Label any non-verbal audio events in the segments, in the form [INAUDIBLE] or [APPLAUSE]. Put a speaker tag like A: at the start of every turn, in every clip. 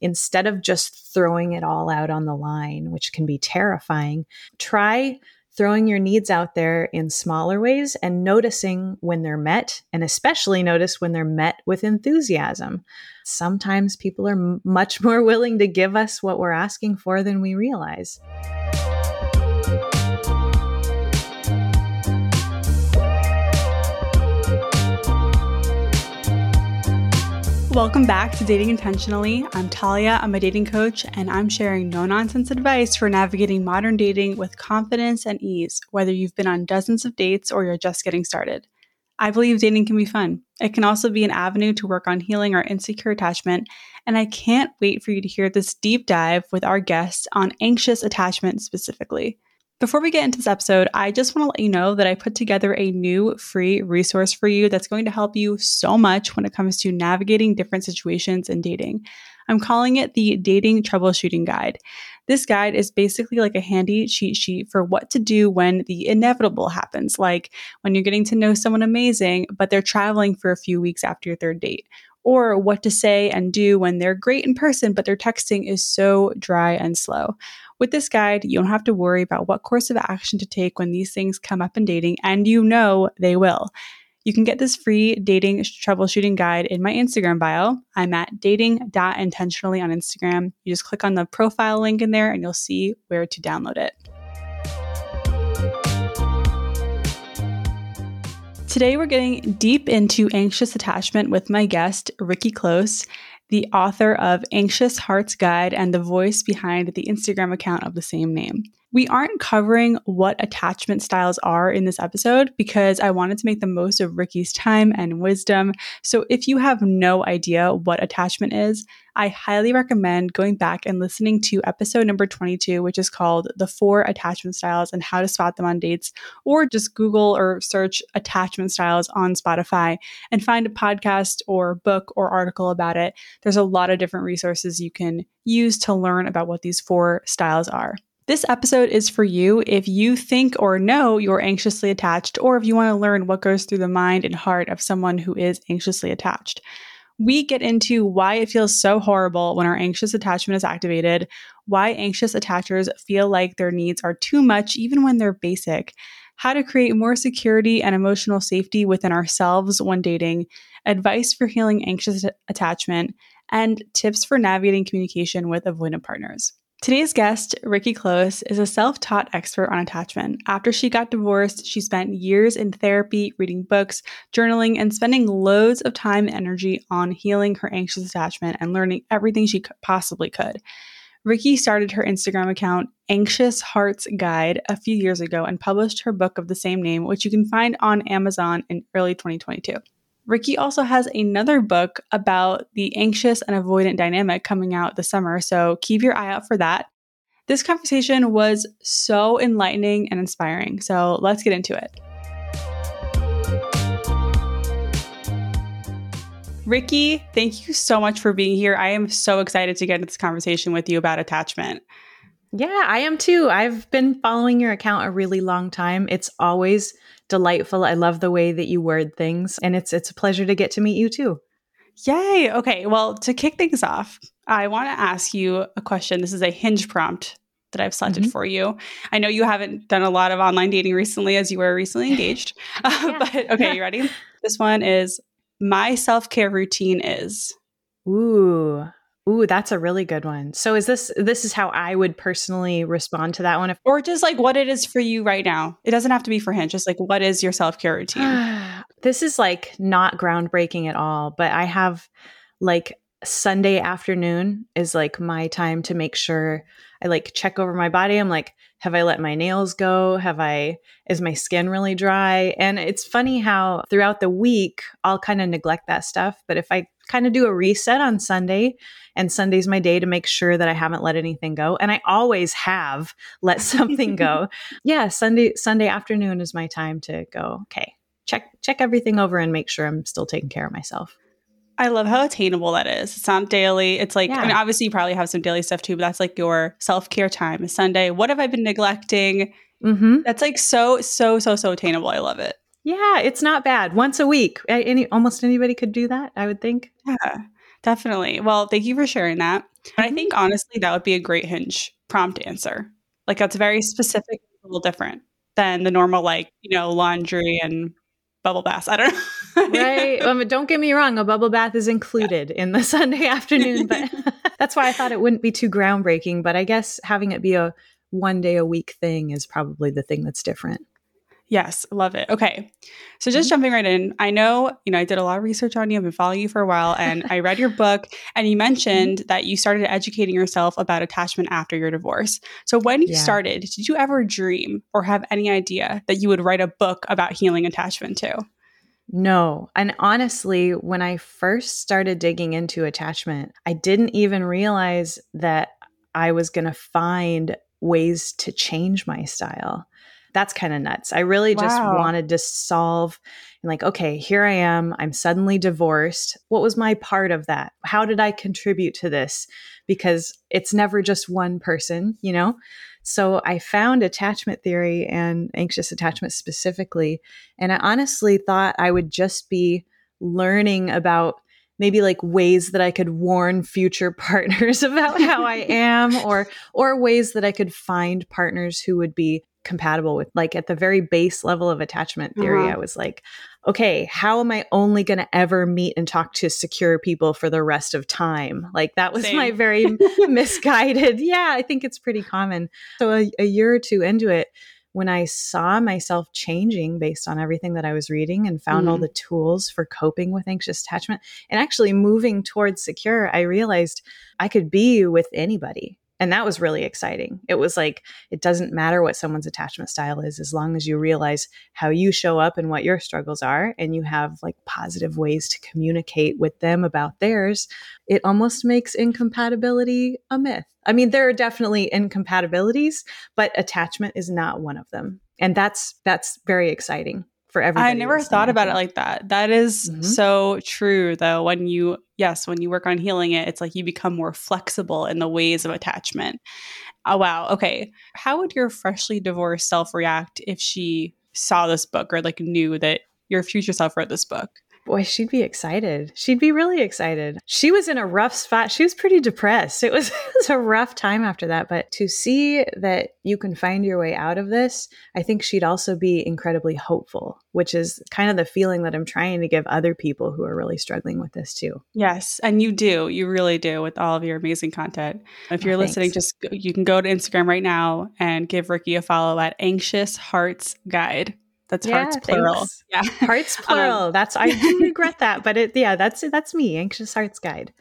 A: instead of just throwing it all out on the line, which can be terrifying, try throwing your needs out there in smaller ways and noticing when they're met, and especially notice when they're met with enthusiasm. Sometimes people are m- much [LAUGHS] more willing to give us what we're asking for than we realize.
B: Welcome back to Dating Intentionally. I'm Talia, I'm a dating coach, and I'm sharing no nonsense advice for navigating modern dating with confidence and ease, whether you've been on dozens of dates or you're just getting started. I believe dating can be fun. It can also be an avenue to work on healing our insecure attachment, and I can't wait for you to hear this deep dive with our guests on anxious attachment specifically. Before we get into this episode, I just want to let you know that I put together a new free resource for you that's going to help you so much when it comes to navigating different situations and dating. I'm calling it the Dating Troubleshooting Guide. This guide is basically like a handy cheat sheet for what to do when the inevitable happens, like when you're getting to know someone amazing, but they're traveling for a few weeks after your third date, or what to say and do when they're great in person, but their texting is so dry and slow. With this guide, you don't have to worry about what course of action to take when these things come up in dating, and you know they will. You can get this free dating troubleshooting guide in my Instagram bio. I'm at dating.intentionally on Instagram. You just click on the profile link in there and you'll see where to download it. Today, we're getting deep into anxious attachment with my guest, Rikki Cloos the author of Anxious Heart's Guide and the voice behind the Instagram account of the same name. We aren't covering what attachment styles are in this episode because I wanted to make the most of Rikki's time and wisdom. So if you have no idea what attachment is, I highly recommend going back and listening to episode number 22, which is called The Four Attachment Styles and How to Spot Them on Dates, or just Google or search attachment styles on Spotify and find a podcast or book or article about it. There's a lot of different resources you can use to learn about what these four styles are. This episode is for you if you think or know you're anxiously attached, or if you want to learn what goes through the mind and heart of someone who is anxiously attached. We get into why it feels so horrible when our anxious attachment is activated, why anxious attachers feel like their needs are too much even when they're basic, how to create more security and emotional safety within ourselves when dating, advice for healing anxious attachment, and tips for navigating communication with avoidant partners. Today's guest, Rikki Cloos, is a self taught expert on attachment. After she got divorced, she spent years in therapy, reading books, journaling, and spending loads of time and energy on healing her anxious attachment and learning everything she possibly could. Rikki started her Instagram account, Anxious Hearts Guide, a few years ago and published her book of the same name, which you can find on Amazon in early 2022. Rikki also has another book about the anxious and avoidant dynamic coming out this summer, so keep your eye out for that. This conversation was so enlightening and inspiring, so let's get into it. Rikki, thank you so much for being here. I am so excited to get into this conversation with you about attachment.
A: Yeah, I am too. I've been following your account a really long time. It's always delightful. I love the way that you word things, and it's it's a pleasure to get to meet you too.
B: Yay! Okay, well, to kick things off, I want to ask you a question. This is a hinge prompt that I've selected mm-hmm. for you. I know you haven't done a lot of online dating recently, as you were recently [LAUGHS] engaged. [LAUGHS] uh, but okay, you ready? [LAUGHS] this one is my self care routine is.
A: Ooh, Ooh, that's a really good one. So is this this is how I would personally respond to that one if
B: or just like what it is for you right now. It doesn't have to be for him, just like what is your self-care routine? [SIGHS]
A: this is like not groundbreaking at all, but I have like Sunday afternoon is like my time to make sure I like check over my body. I'm like, have I let my nails go? Have I, is my skin really dry? And it's funny how throughout the week, I'll kind of neglect that stuff. But if I kind of do a reset on Sunday, and Sunday's my day to make sure that I haven't let anything go, and I always have let [LAUGHS] something go. yeah, Sunday, Sunday afternoon is my time to go, okay, check, check everything over and make sure I'm still taking care of myself.
B: I love how attainable that is. It's not daily. It's like, yeah. I mean, obviously, you probably have some daily stuff too, but that's like your self care time. Sunday. What have I been neglecting? Mm-hmm. That's like so, so, so, so attainable. I love it.
A: Yeah, it's not bad. Once a week, any almost anybody could do that. I would think.
B: Yeah, definitely. Well, thank you for sharing that. But I think honestly, that would be a great hinge prompt answer. Like that's very specific, a little different than the normal, like, you know, laundry and bubble baths. I don't know. [LAUGHS]
A: right. Um, don't get me wrong, a bubble bath is included yeah. in the [LAUGHS] Sunday afternoon, but [LAUGHS] that's why I thought it wouldn't be too groundbreaking. But I guess having it be a one day a week thing is probably the thing that's different.
B: Yes, love it. Okay. So just mm-hmm. jumping right in, I know, you know, I did a lot of research on you. I've been following you for a while and I read your [LAUGHS] book and you mentioned mm-hmm. that you started educating yourself about attachment after your divorce. So when you yeah. started, did you ever dream or have any idea that you would write a book about healing attachment too?
A: No. And honestly, when I first started digging into attachment, I didn't even realize that I was going to find ways to change my style that's kind of nuts. I really wow. just wanted to solve like, okay, here I am. I'm suddenly divorced. What was my part of that? How did I contribute to this? Because it's never just one person, you know? So I found attachment theory and anxious attachment specifically. And I honestly thought I would just be learning about maybe like ways that I could warn future [LAUGHS] partners about how I am or or ways that I could find partners who would be compatible with like at the very base level of attachment theory uh-huh. i was like okay how am i only going to ever meet and talk to secure people for the rest of time like that was Same. my [LAUGHS] very misguided yeah i think it's pretty common so a, a year or two into it when I saw myself changing based on everything that I was reading and found mm. all mm-hmm. the tools for coping with anxious attachment and actually moving towards secure, I realized I could be with anybody. And that was really exciting. It was like, it doesn't matter what someone's attachment style is, as long as you realize how you show up and what your struggles are, and you have like positive ways to communicate with them about theirs, it almost makes incompatibility a myth. I mean, there are definitely incompatibilities, but attachment is not one of them. And that's that's very exciting for everybody.
B: I never thought about it like that. That is mm-hmm. so true though. When you yes, when you work on healing it, it's like you become more flexible in the ways of attachment. Oh wow. Okay. How would your freshly divorced self react if she saw this book or like knew that your future self read this book?
A: Boy, she'd be excited. She'd be really excited. She was in a rough spot. She was pretty depressed. It was, [LAUGHS] it was a rough time after that. But to see that you can find your way out of this, I think she'd also be incredibly hopeful, which is kind of the feeling that I'm trying to give other people who are really struggling with this too.
B: Yes. And you do. You really do with all of your amazing content. If oh, you're oh, listening, just you can go to Instagram right now and give Rikki a follow at Anxious Hearts Guide. That's yeah, hearts plural.
A: Thanks. Yeah, [LAUGHS] hearts [LAUGHS] plural. Um, that's I do [LAUGHS] regret that, but it yeah, that's that's me. Anxious Hearts Guide.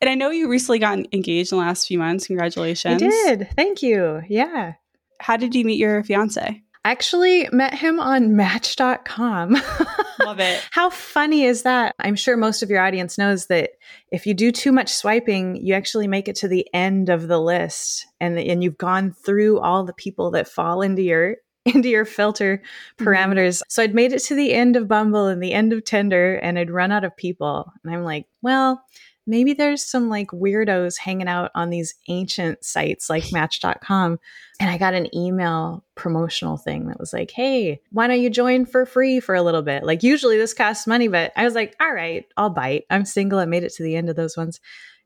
B: And I know you recently got engaged in the last few months. Congratulations.
A: I did. Thank you. Yeah.
B: How did you meet your fiance?
A: I Actually, met him on Match.com.
B: Love it.
A: How funny is that? I'm sure most of your audience knows that if you do too much swiping, you actually make it to the end of the list, and and you've gone through all the people that fall into your [LAUGHS] into your filter mm-hmm. parameters. Mm-hmm. So I'd made it to the end of Bumble and the end of Tinder and I'd run out of people. And I'm like, well, maybe there's some like weirdos hanging out on these ancient sites like [LAUGHS] match.com. And I got an email promotional thing that was like, hey, why don't you join for free for a little bit? Like, usually this costs money, but I was like, all right, I'll bite. I'm single. I made it to the end of those ones.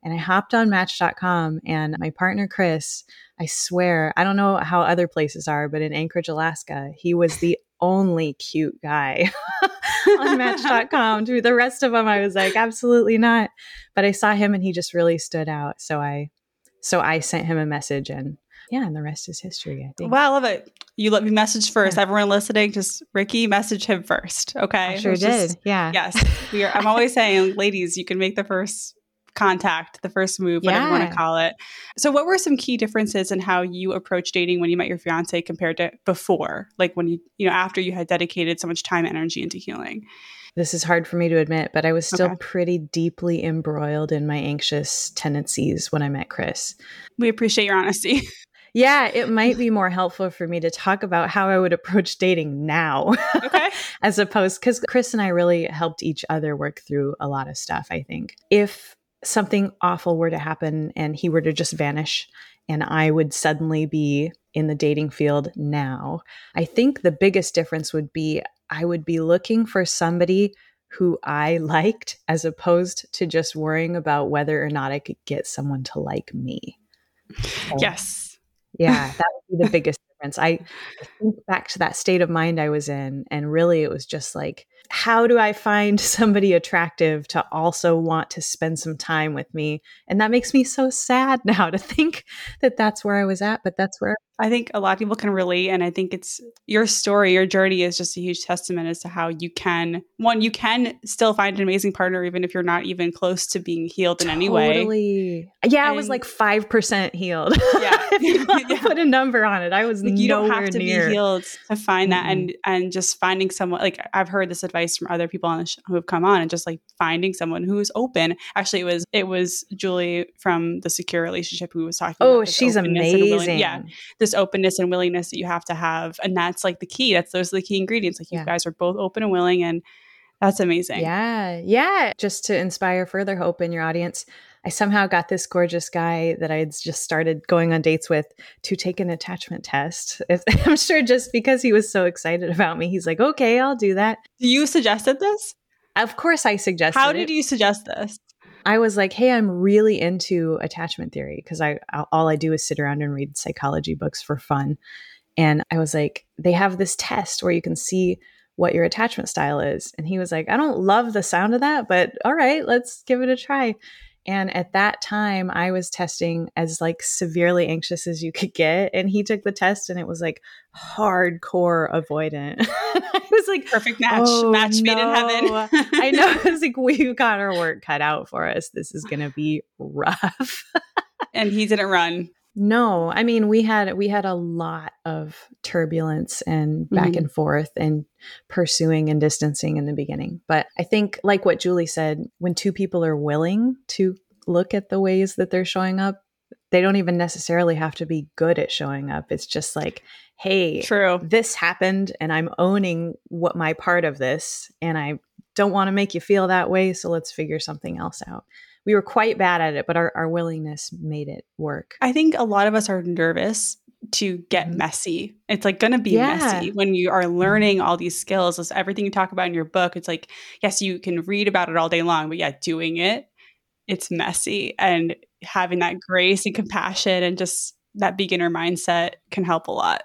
A: And I hopped on match.com and my partner, Chris, I swear, I don't know how other places are, but in Anchorage, Alaska, he was the [LAUGHS] only cute guy [LAUGHS] on match.com. To the rest of them, I was like, absolutely not. But I saw him and he just really stood out. So I, so I sent him a message and yeah, and the rest is history, I think.
B: Wow, I love it. You let me message first. Yeah. Everyone listening, just Rikki, message him first. Okay.
A: I sure did. Just, yeah.
B: Yes. We are, I'm always saying, ladies, you can make the first contact, the first move, whatever yeah. you want to call it. So, what were some key differences in how you approach dating when you met your fiance compared to before? Like when you, you know, after you had dedicated so much time and energy into healing?
A: This is hard for me to admit, but I was still okay. pretty deeply embroiled in my anxious tendencies when I met Chris.
B: We appreciate your honesty. [LAUGHS]
A: yeah, it might be more helpful for me to talk about how I would approach dating now. Okay. [LAUGHS] as opposed because Chris and I really helped each other work through a lot of stuff, I think. If something awful were to happen and he were to just vanish and I would suddenly be in the dating field now, I think the biggest difference would be I would be looking for somebody who I liked as opposed to just worrying about whether or not I could get someone to like me.
B: So, yes.
A: Yeah, that would be the biggest difference. I, I think back to that state of mind I was in, and really it was just like, how do I find [LAUGHS] somebody attractive to also want to spend some time with me? And that makes me so sad [LAUGHS] now to think that that's where I was at, but that's where
B: I think a lot of people can relate. And I think it's your story, your journey is just a huge testament as to how you can, one, you can still find an amazing partner, even if you're not even close to being healed in
A: totally.
B: any way.
A: Yeah, and, I was like 5% healed. Yeah. [LAUGHS] if you yeah. put a number on it, I was like, you don't have to near.
B: be healed to find mm-hmm. that. And, and just finding someone, like I've heard this advice from other people on the sh- who have come on and just like finding someone who's open. Actually, it was, it was Julie from the secure relationship who was talking
A: oh, she's amazing.
B: Yeah this openness and willingness that you have to have and that's like the key that's those are the key ingredients like yeah. you guys are both open and willing and that's amazing
A: yeah yeah just to inspire further hope in your audience I somehow got this gorgeous guy that I had just started going on dates with to take an attachment test. [LAUGHS] I'm sure just because he was so excited about me, he's like, okay, I'll do that.
B: You suggested this?
A: Of course, I suggested
B: How did
A: it.
B: you suggest this?
A: I was like, hey, I'm really into attachment theory because I all I do is sit around and read psychology books for fun. And I was like, they have this test where you can see what your attachment style is. And he was like, I don't love the sound of that, but all right, let's give it a try. And at that time, I was testing as like severely anxious as you could get. And he took the test and it was like hardcore avoidant. [LAUGHS] I was like,
B: perfect match, oh, match made in heaven.
A: I know. [LAUGHS] I was like, we've got our work cut out for us. This is going to be rough.
B: and he didn't run.
A: No, I mean we had we had a lot of turbulence and back mm-hmm. and forth and pursuing and distancing in the beginning. But I think like what Julie said, when two people are willing to look at the ways that they're showing up, they don't even necessarily have to be good at showing up. It's just like, hey,
B: true.
A: This happened and I'm owning what my part of this and I don't want to make you feel that way, so let's figure something else out we were quite bad at it, but our, our willingness made it work.
B: I think a lot of us are nervous to get mm-hmm. messy. It's like going to be yeah. messy when you are learning all these skills. It's everything you talk about in your book. It's like, yes, you can read about it all day long, but yeah, doing it, it's messy. And having that grace and compassion and just that beginner mindset can help a lot.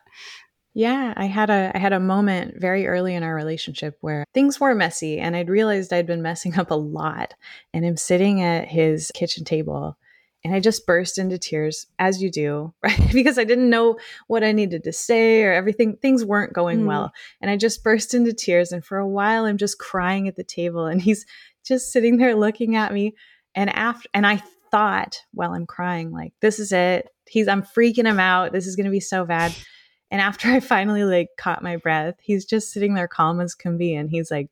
A: Yeah, I had a I had a moment very early in our relationship where things were messy and I'd realized I'd been [LAUGHS] messing up a lot and I'm sitting at his kitchen table and I just burst into tears as you do, [LAUGHS] right? because I didn't know what I needed to say or everything things weren't going mm. well. And I just burst into tears and for a while I'm just crying at the table and he's [LAUGHS] just sitting there looking at me and after and I thought while I'm crying like this is it. He's I'm freaking him out. This is going to be so bad. And after I finally like caught my breath, he's just sitting there calm as can be. And he's like,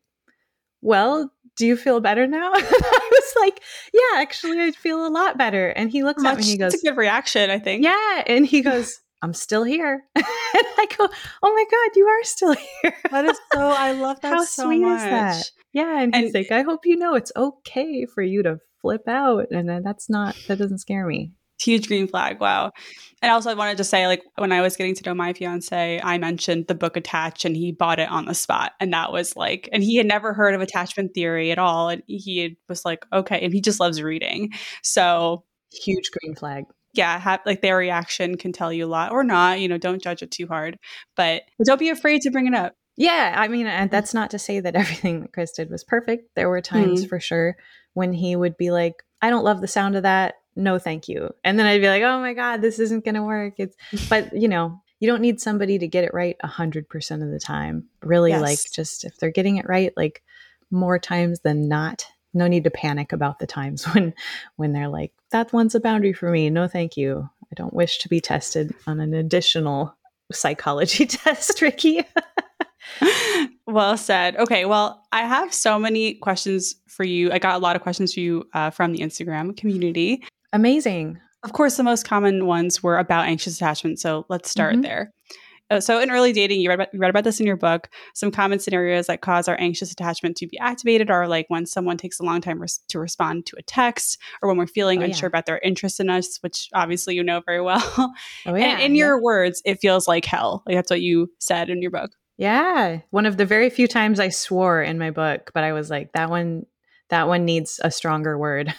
A: Well, do you feel better now? [LAUGHS] I was like, Yeah, actually, I feel a lot better. And he looks Much, at me and he goes,
B: That's a good reaction, I think.
A: Yeah. And he [LAUGHS] goes, I'm still here. [LAUGHS] and I go, Oh my God, you are still here.
B: that is so, I love that
A: How
B: so
A: sweet
B: much.
A: is that? Yeah. And, and he's like, I hope you know it's okay for you to flip out. And uh, that's not, that doesn't scare me
B: huge green flag. Wow. And also, I wanted to say, like, when I was getting to know my fiance, I mentioned the book Attach and he bought it on the spot. And that was like, and he had never heard of attachment theory at all. And he was like, okay. And he just loves reading. So,
A: huge green flag.
B: Yeah, have, like their reaction can tell you a lot or not. You know, don't judge it too hard, but, don't be afraid to bring it up.
A: Yeah, I mean, and that's not to say that [LAUGHS] everything that Chris did was perfect. There were times mm-hmm. for sure when he would be like, I don't love the sound of that no thank you and then i'd be like oh my god this isn't going to work it's [LAUGHS] but you know you don't need somebody to get it right 100% of the time really yes. like just if they're getting it right like more times than not no need to panic about the times [LAUGHS] when when they're like that one's a boundary for me no thank you i don't wish to be tested on an additional psychology [LAUGHS] test rikki
B: well said. Okay, well, I have so many questions for you. I got a lot of questions for you uh, from the Instagram community.
A: Amazing.
B: Of course, the most common ones were about anxious attachment. So let's start mm-hmm. there. Uh, so, in early dating, you read, about, you read about this in your book. Some common scenarios that cause our anxious attachment to be activated are like when someone takes a long time res- to respond to a text, or when we're feeling oh, unsure yeah. about their interest in us, which obviously you know very well. Oh, [LAUGHS] yeah. And in your yeah. words, it feels like hell. Like that's what you said in your book.
A: Yeah. One of the very few times I swore in my book, but I was like, that one that one needs a stronger word.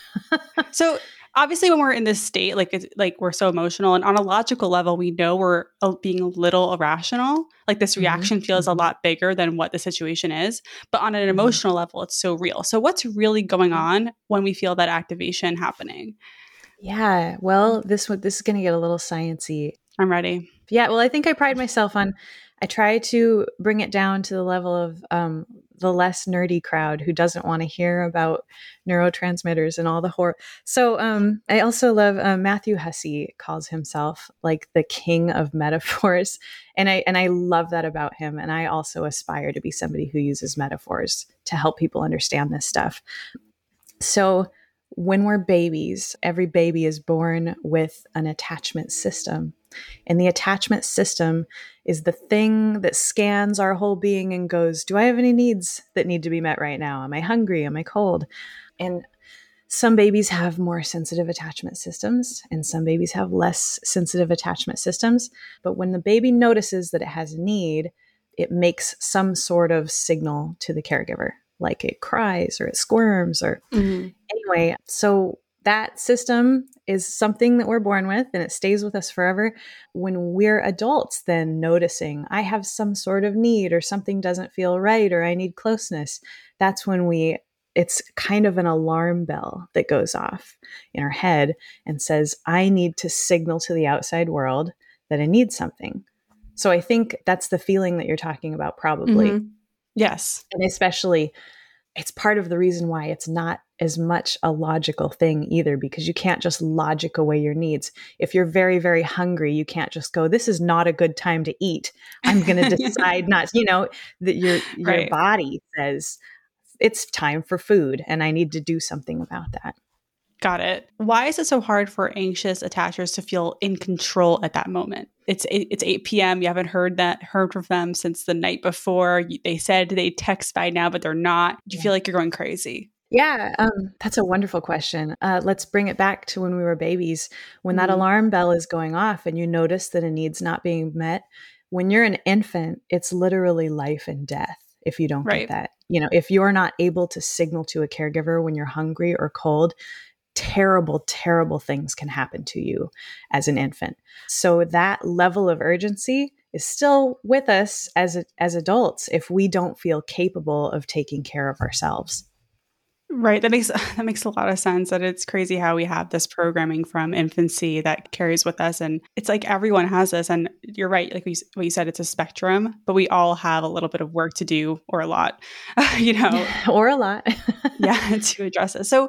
B: so [LAUGHS] obviously when we're in this state like it's like we're so emotional and on a logical level we know we're uh, being a little irrational like this mm-hmm. reaction mm-hmm. feels a mm-hmm. lot bigger than what the situation is but on an mm-hmm. emotional level it's so real so what's really going on when we feel that activation happening
A: yeah well this this is going to get a little sciency
B: i'm ready
A: yeah well i think i pride myself on I try to bring it down to the level of um, the less nerdy crowd who doesn't want to hear about neurotransmitters and all the horror. So um, I also love uh, Matthew Hussey calls himself like the king of [LAUGHS] metaphors, and I and I love that about him. And I also aspire to be somebody who uses metaphors to help people understand this stuff. So when we're babies, every baby is born with an attachment system. And the attachment system is the thing that scans our whole being and goes, Do I have any needs that need to be met right now? Am I hungry? Am I cold? And some babies have more sensitive attachment systems, and some babies have less sensitive attachment systems. But when the baby notices that it has a need, it makes some sort of signal to the caregiver, like it cries or it squirms or mm-hmm. anyway. So that system is something that we're born with and it stays with us forever. When we're adults, then noticing I have some sort of need or something doesn't feel right or I need closeness, that's when we it's kind of an alarm bell that goes off in our head and says, I need to signal to the outside world that I need something. So I think that's the feeling that you're talking about, probably. Mm-hmm.
B: Yes.
A: And especially it's part of the reason why it's not as much a logical thing either because you can't just logic away your needs. If you're very very hungry, you can't just go this is not a good time to eat. I'm going [LAUGHS] to decide not, you know, that your your right. body says it's time for food and I need to do something about that.
B: Got it. Why is it so hard for anxious attachers to feel in control at that moment? It's it's 8 p.m. You haven't heard that heard from them since the night before. They said they text by now, but they're not. Do you feel like you're going crazy?
A: Yeah, um, that's a wonderful question. Uh, let's bring it back to when we were babies. When that mm-hmm. alarm bell is going off and you notice that a need's not being met, when you're an infant, it's literally life and death if you don't right. get that. You know, if you're not able to signal to a caregiver when you're hungry or cold, terrible, terrible things can happen to you as an infant. So that level of urgency is still with us as as adults if we don't feel capable of taking care of ourselves.
B: Right. That makes [LAUGHS] that makes a lot of sense. That it's crazy how we have this programming from infancy that carries with us, and it's like everyone has this. And you're right, like we, what you said, it's a spectrum, but we all have a little bit of work to do, or a lot, [LAUGHS] you know, [LAUGHS]
A: or a lot,
B: yeah, to address it. So,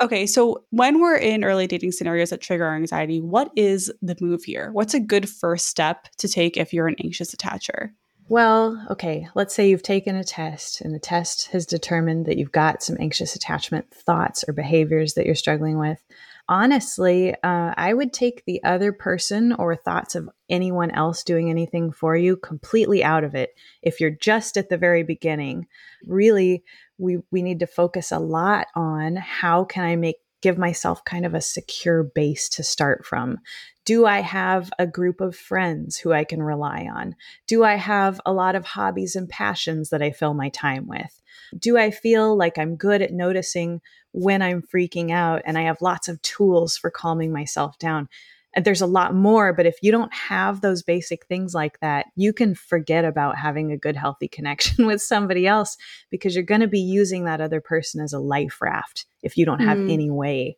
B: Okay, so when we're in early dating scenarios that trigger our anxiety, what is the move here? What's a good first step to take if you're an anxious attacher?
A: Well, okay, let's say you've taken a test and the test has determined that you've got some anxious attachment thoughts or behaviors that you're struggling with. Honestly, uh, I would take the other person or thoughts of anyone else doing anything for you completely out of it. If you're just at the very beginning, really we we need to focus a lot on how can I make give myself kind of a secure base to start from. Do I have a group of friends who I can rely on? Do I have a lot of hobbies and passions that I fill my time with? Do I feel like I'm good at noticing when I'm freaking out and I have lots of tools for calming myself down? There's a lot more but if you don't have those basic things like that you can forget about having a good healthy connection [LAUGHS] with somebody else because you're going to be using that other person as a life raft if you don't have mm. any way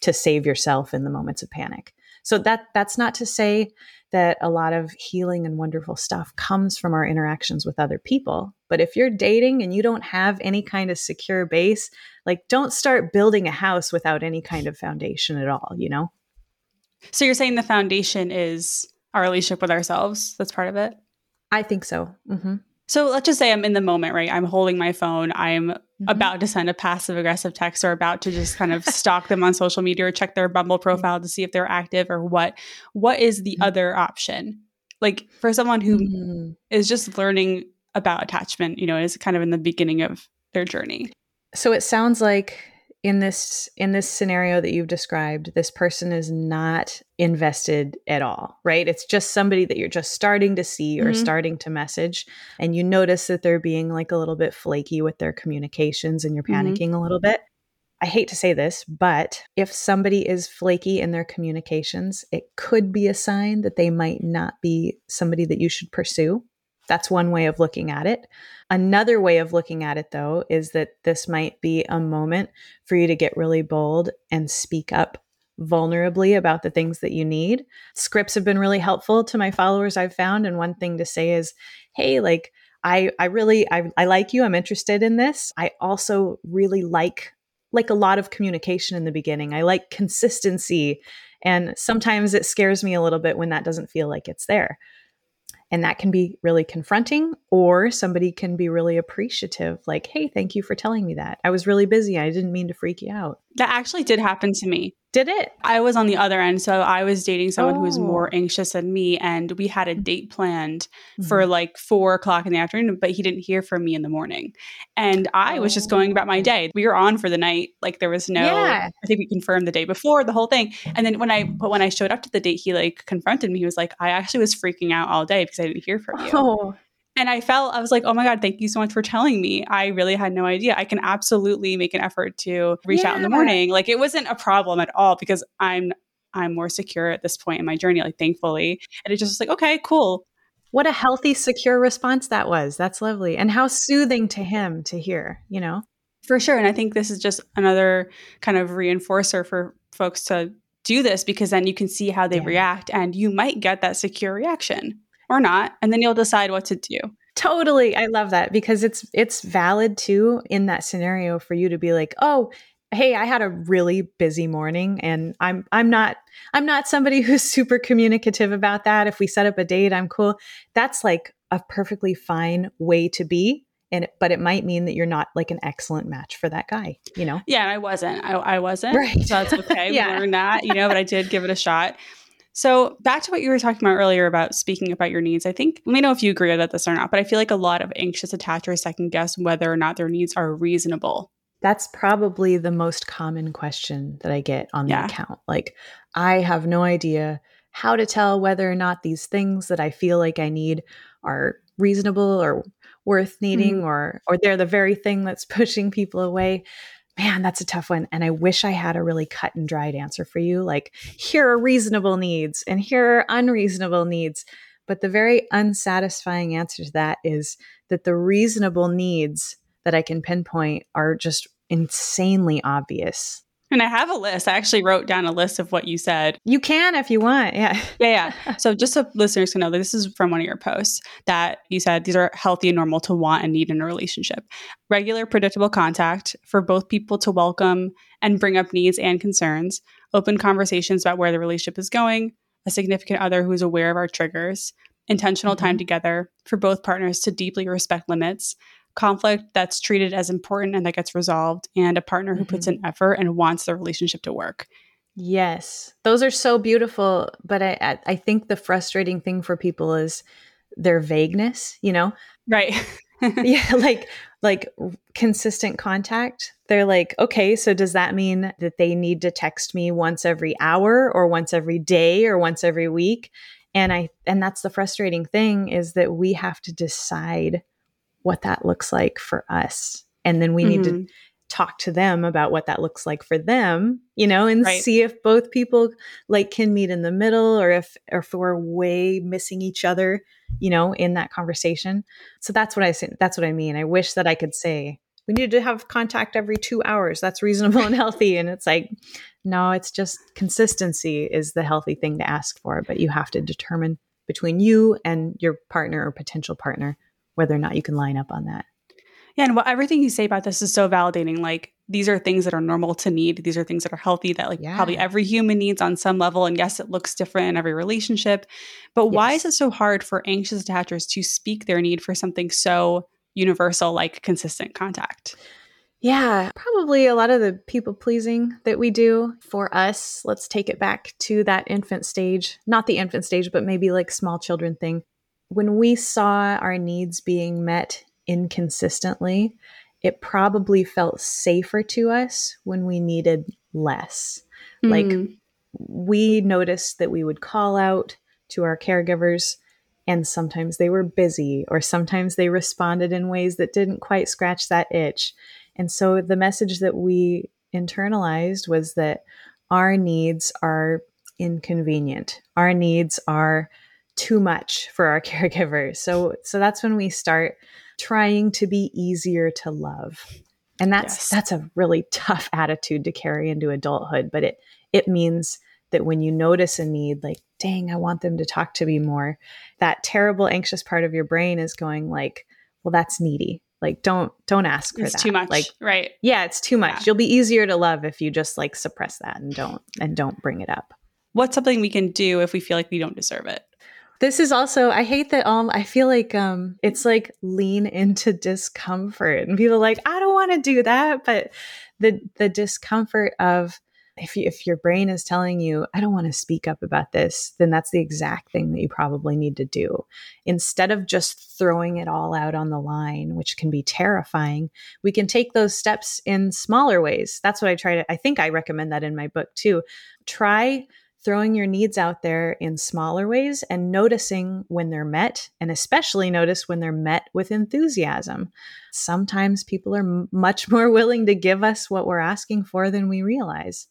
A: to save yourself in the moments of panic so that that's not to say that a lot of healing and wonderful stuff comes from our interactions with other people but if you're dating and you don't have any kind of secure base like don't start building a house without any kind of foundation at all you know
B: so you're saying the foundation is our relationship with ourselves? That's part of it?
A: I think so. Mm-hmm.
B: So let's just say I'm in the moment, right? I'm holding my phone. I'm mm-hmm. about to send a passive aggressive text or about to just kind of [LAUGHS] stalk them on social media or check their Bumble profile to see if they're active or what. What is the mm-hmm. other option? Like for someone who mm-hmm. is just learning about attachment, you know, is kind of in the beginning of their journey.
A: So it sounds like in this in this scenario that you've described this person is not invested at all right it's just somebody that you're just starting to see or mm-hmm. starting to message and you notice that they're being like a little bit flaky with their communications and you're mm-hmm. panicking mm-hmm. a little bit I hate to say this, but if somebody is flaky in their communications, it could be a sign that they might not be somebody that you should pursue. That's one way of looking at it. Another way of looking at it, though, is that this might be a moment for you to get really bold and speak up vulnerably about the things that you need. Scripts have been really helpful to my followers, I've found. And one thing to say is, hey, like, I, I really I, I like you. I'm interested in this. I also really like like a lot of communication in the beginning. I like consistency. And sometimes it scares me a little bit when that doesn't feel like it's there. And that can be really confronting, or somebody can be really appreciative, like, hey, thank you for telling me that. I was really busy. I didn't mean to freak you out.
B: That actually did happen to me.
A: Did it?
B: I was on the other end. So I was dating someone oh. who was more oh. anxious than me. And we had a mm-hmm. date planned mm-hmm. for like four o'clock in the afternoon, but he didn't hear from me in the morning. And I oh. was just going about my oh. day. We were on for the night. Like there was no, yeah. I think we confirmed the day before, the whole thing. And then when I, but when I showed up to the date, he like confronted me. He was like, I actually was freaking out all day because I didn't hear from you. Oh. And I felt, I was like, oh my God, thank you so much for telling me. I really had no idea. I can absolutely make an effort to reach yeah. out in the morning. Like it wasn't a problem at all because I'm I'm more secure at this point in my journey, like thankfully. And it just was like, okay, cool.
A: What a healthy, secure response that was. That's lovely. And how soothing to him to hear, you know?
B: For sure. And I think this is just another kind of reinforcer for folks to do this because then you can see how they yeah. react and you might get that secure reaction or not and then you'll decide what to do.
A: Totally i love that because it's it's valid too in that scenario for you to be like oh hey i had a really busy morning and i'm i'm not i'm not somebody [LAUGHS] who's super communicative about that. If we set up a date i'm cool. That's like a perfectly fine way to be and but it might mean that you're not like an excellent match for that guy you know?
B: Yeah i wasn't. I, I wasn't right. so that's okay. [LAUGHS] Yeah. we're not you know but i did give it a shot so, back to what you were talking about earlier about speaking about your needs, I think, let me know if you agree with this or not, but I feel like a lot of anxious attachers second guess whether or not their needs are reasonable.
A: That's probably the most common question that I get on yeah. the account. Like, I have no idea how to tell whether or not these things that I feel like I need are reasonable or worth needing mm-hmm. or or they're the very thing that's [LAUGHS] pushing people away man, that's a tough one. And I wish I had a really cut and dried answer for you. Like, here are reasonable needs and here are unreasonable needs. But the very unsatisfying answer to that is that the reasonable needs that I can pinpoint are just insanely obvious.
B: And I have a list. I actually wrote down a list of what you said.
A: You can if you want. Yeah. [LAUGHS]
B: Yeah. Yeah. so just so listeners can know that this is from one of your posts that you said these are healthy and normal to want and need in a relationship. Regular, predictable contact for both people to welcome and bring up needs and concerns, open conversations about where the relationship is going, a significant other who is aware of our triggers, intentional mm-hmm. time together for both partners to deeply respect limits, conflict that's treated as important and that gets resolved, and a partner who mm-hmm. puts in effort and wants the relationship to work.
A: Yes, those are so beautiful. But I, I think the frustrating thing for people is their vagueness. You know,
B: right? [LAUGHS]
A: yeah, like like consistent contact. They're like, okay, so does that mean that they need to text me once every hour, or once every day, or once every week? And I and that's the frustrating thing is that we have to decide what that looks like for us. And then we mm-hmm. need to mm-hmm. talk to them about what that looks like for them, you know, and right. see if both people like can meet in the middle or if or if we're way missing each other, you know, in that conversation. So that's what I say that's what I mean. I wish that I could say we need to have contact every 2 hours. That's reasonable and healthy and it's like no, it's just consistency is the healthy thing to ask for, but you have to determine between you and your partner or potential partner whether or not you can line up on that.
B: Yeah, and what everything you say about this is so validating. Like these are things that are normal to need. These are things that are healthy that like yeah. probably every human needs on some level. And yes, it looks different in every relationship. But yes. why is it so hard for anxious attachers to speak their need for something so universal like consistent contact?
A: Yeah, probably a lot of the people pleasing that we do for us. Let's take it back to that infant stage, not the infant stage, but maybe like small children thing when we saw our needs being met inconsistently, it probably felt safer to us when we needed less. Mm. Like we noticed that we would call out to our caregivers and sometimes they were busy or sometimes they responded in ways that didn't quite scratch that itch. And so the message that we internalized was that our needs are inconvenient. Our needs are too much for our [LAUGHS] caregivers. So so that's when we start trying to be easier to love. And that's yes. that's a really tough attitude to carry into adulthood, but it it means that when you notice a need like dang, I want them to talk to me more, that terrible anxious part of your brain is going like, well that's needy. Like don't don't ask for
B: it's
A: that.
B: too much.
A: Like
B: right.
A: Yeah, it's too much. Yeah. You'll be easier to love if you just like suppress that and don't and don't bring it up.
B: What's something we can do if we feel like we don't deserve it?
A: This is also I hate that um I feel like um it's like lean into discomfort and people like I don't want to do that but the the discomfort of if you, if your brain is telling you I don't want to speak up about this then that's the exact thing that you probably need to do. Instead of just throwing it all out on the line which can be terrifying we can take those steps in smaller ways. That's what I try to I think I recommend that in my book too. Try throwing your needs out there in smaller ways and noticing when they're met, and especially notice when they're met with enthusiasm. Sometimes people are much [LAUGHS] more willing to give us what we're asking for than we realize.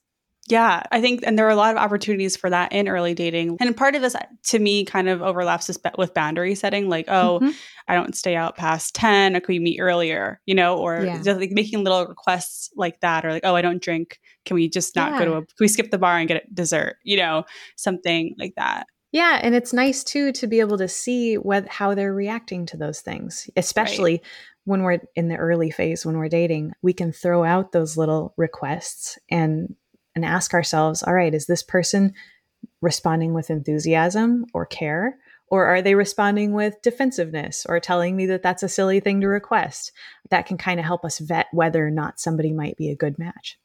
B: Yeah, I think, and there are a lot of opportunities for that in early dating. And part of this, to me, kind of overlaps with boundary setting. Like, oh, mm-hmm. I don't stay out past 10, or can we meet earlier? You know, or yeah. just like making little requests like that, or like, oh, I don't drink. Can we just not yeah. go to a, can we skip the bar and get dessert? You know, something like that.
A: Yeah, and it's nice too to be able to see what how they're reacting to those things, especially right. when we're in the early phase when we're dating. We can throw out those little requests and and ask ourselves, all right, is this person responding with enthusiasm or care? Or are they responding with defensiveness or telling me that that's a silly thing to request? That can kind of help us vet whether or not somebody might be a good match.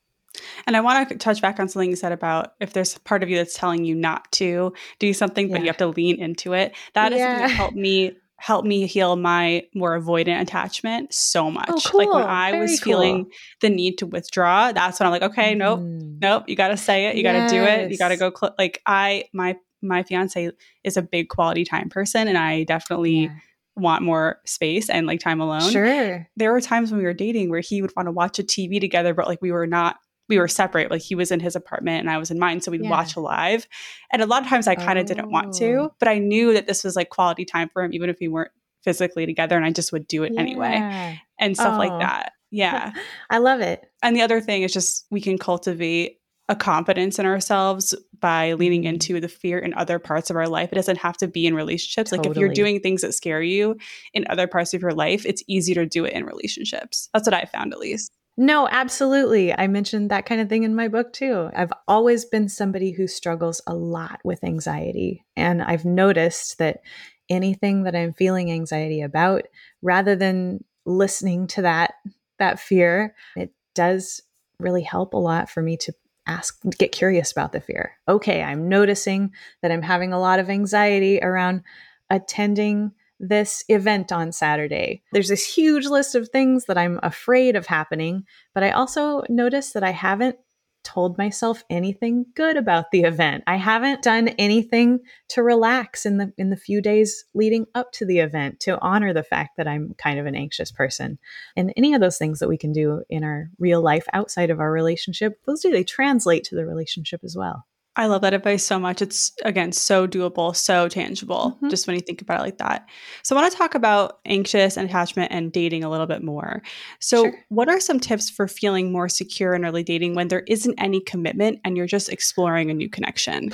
B: And I want to touch back on something you said about if there's part of you that's telling you not to do something, yeah. but you have to lean into it. That yeah. has helped me helped me heal my more avoidant attachment so oh, much. Oh, cool. Like when I Very was cool. feeling the need to withdraw, that's when I'm like, okay, nope, mm. nope, you got to say it, you got to do it, you got to go. Cl-. Like I, my my fiance is a big quality time person, and I definitely. Yeah. Want more space and like time alone.
A: Sure.
B: There were times when we were dating where he would want to watch a TV together, but like we were not we were separate. Like he was in his apartment and I was in mine. So we'd yeah. watch live. And a lot of times I kind of oh. didn't want to, oh. but I knew that this was like quality time for him, even if we weren't physically together. And I just would do it yeah. anyway and stuff oh. like that. Yeah. [LAUGHS]
A: I love it.
B: And the other thing is just we can cultivate a confidence in ourselves by leaning mm-hmm. into the fear in other parts of our life. It doesn't have to be in relationships. Totally. Like if you're doing things that scare you in other parts of your life, it's easier to do it in relationships. That's what I found at least.
A: No, absolutely. I mentioned that kind of thing in my book too. I've always been somebody who struggles a lot with anxiety. And I've noticed that anything that I'm feeling anxiety about, rather than listening to that that fear, it does really help a lot for me to ask get curious about the fear. Okay, I'm noticing that I'm having a lot of anxiety around attending this event on Saturday. There's this huge list of things that I'm afraid of happening, but I also notice that I haven't told myself anything good about the event. I haven't done anything to relax in the in the few days leading up to the event to honor the fact that I'm kind of an anxious person. And any of those things that we can do in our real life outside of our relationship, those do they translate to the relationship as well.
B: I love that advice so much. It's again so doable, so tangible, mm-hmm. just when you think about it like that. So, I want to talk about anxious and attachment and dating a little bit more. So, sure. what are some tips for feeling more secure in early dating when there isn't any commitment and you're just exploring a new connection?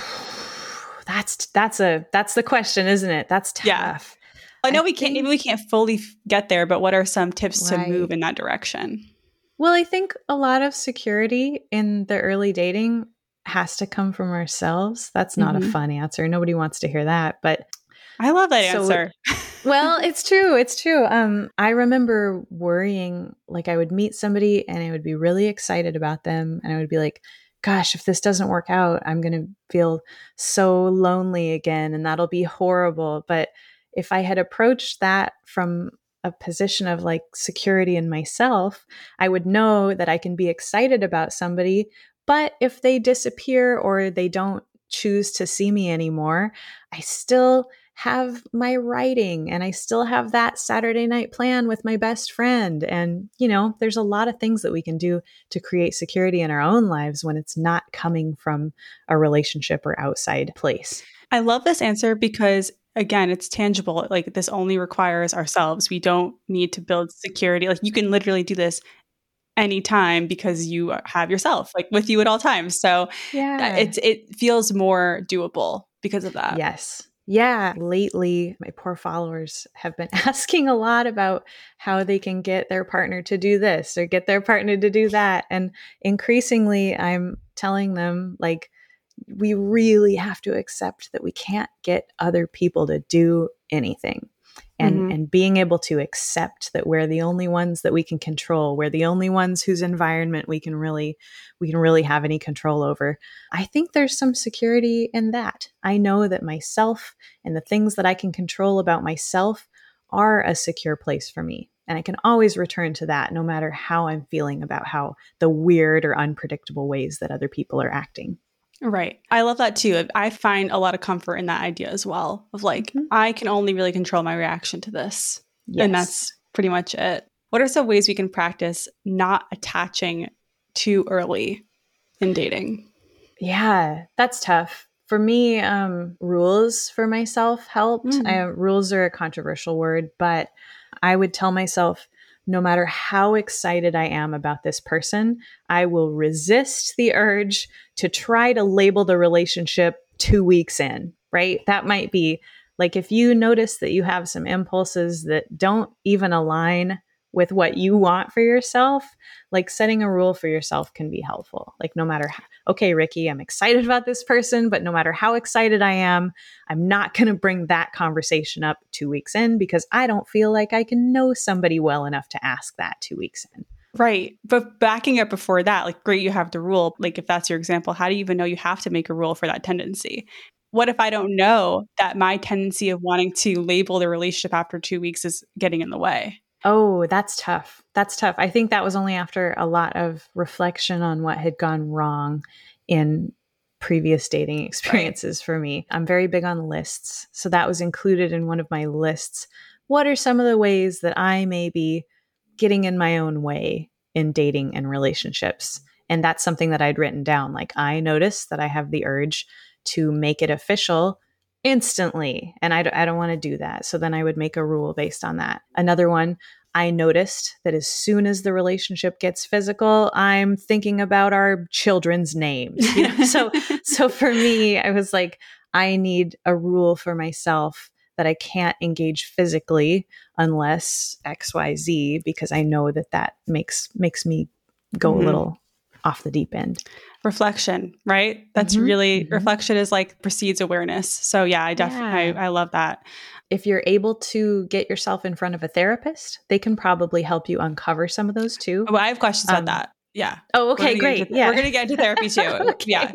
B: [SIGHS]
A: that's that's a that's the question, isn't it? That's tough. Yeah.
B: I know I we can't maybe we can't fully get there, but what are some tips right. to move in that direction?
A: Well, I think a lot of security in the early dating has to come from ourselves. That's not mm-hmm. a fun answer. Nobody wants to hear that, but
B: I love that so, answer.
A: well, [LAUGHS] it's true. It's true. Um, I remember worrying like I would meet somebody and I would be really excited about them and I would be like, gosh, if this doesn't work out, I'm going to feel so lonely again and that'll be horrible. But if I had approached that from a position of like security in myself, I would know that I can be excited about somebody, but if they disappear or they don't choose to see me anymore, I still have my writing and I still have that Saturday night plan with my best friend. And, you know, there's a lot of things that we can do to create security in our own lives when it's not coming from a relationship or outside place.
B: I love this answer because again, it's tangible. Like this only requires ourselves. We don't need to build security. Like you can literally do this anytime because you have yourself like with you at all times. So uh, yeah, it it feels more doable because of that.
A: Yes. Yeah, lately my poor followers have been [LAUGHS] asking a lot about how they can get their partner to do this or get their partner to do that. And increasingly, I'm telling them, like, we really have to accept that we can't get other people to do anything and mm-hmm. and being able to accept that we're the only ones that we can control we're the only ones whose environment we can really we can really have any control over. I think there's some security in that. I know that myself and the things that i can control about myself are a secure place for me and i can always return to that no matter how i'm feeling about how the weird or unpredictable ways that other people are acting
B: Right. I love that too. I find a lot of comfort in that idea as well of like, mm-hmm. I can only really control my reaction to this. Yes. And that's pretty much it. What are some ways we can practice not attaching too early in dating?
A: Yeah, that's tough. For me, um, rules for myself helped. Mm-hmm. I, rules are a controversial word, but I would tell myself, no matter how excited I am about this person, I will resist the urge to try to label the relationship two weeks in, right? That might be like if you notice that you have some impulses that don't even align with what you want for yourself, like setting a rule for yourself can be helpful. Like, no matter, how, okay, Rikki, I'm excited about this person, but no matter how excited I am, I'm not going to bring that conversation up two weeks in because I don't feel like I can know somebody well enough to ask that two weeks in.
B: Right. But backing up before that, like, great, you have the rule. Like, if that's your example, how do you even know you have to make a rule for that tendency? What if I don't know that my tendency of wanting to label the relationship after two weeks is getting in the way?
A: Oh, that's tough. That's tough. I think that was only after a lot of reflection on what had gone wrong in previous dating experiences right. for me. I'm very big on lists. So that was included in one of my lists. What are some of the ways that I may be getting in my own way in dating and relationships? And that's something that I'd written down. Like, I notice that I have the urge to make it official instantly. And I, I don't want to do that. So then I would make a rule based on that. Another one, I noticed that as soon as the relationship gets physical, I'm thinking about our children's names. You know? so, [LAUGHS] so for me, I was like, I need a rule for myself that I can't engage physically unless X, Y, Z, because I know that that makes makes me go mm-hmm. a little off the deep end
B: reflection right that's mm-hmm. really mm-hmm. reflection is like precedes awareness so yeah i definitely yeah. I, I love that
A: if you're able to get yourself in front of a therapist they can probably help you uncover some of those too
B: oh, i have questions um, about that yeah
A: oh okay great
B: yeah we're gonna get into therapy too [LAUGHS] okay. yeah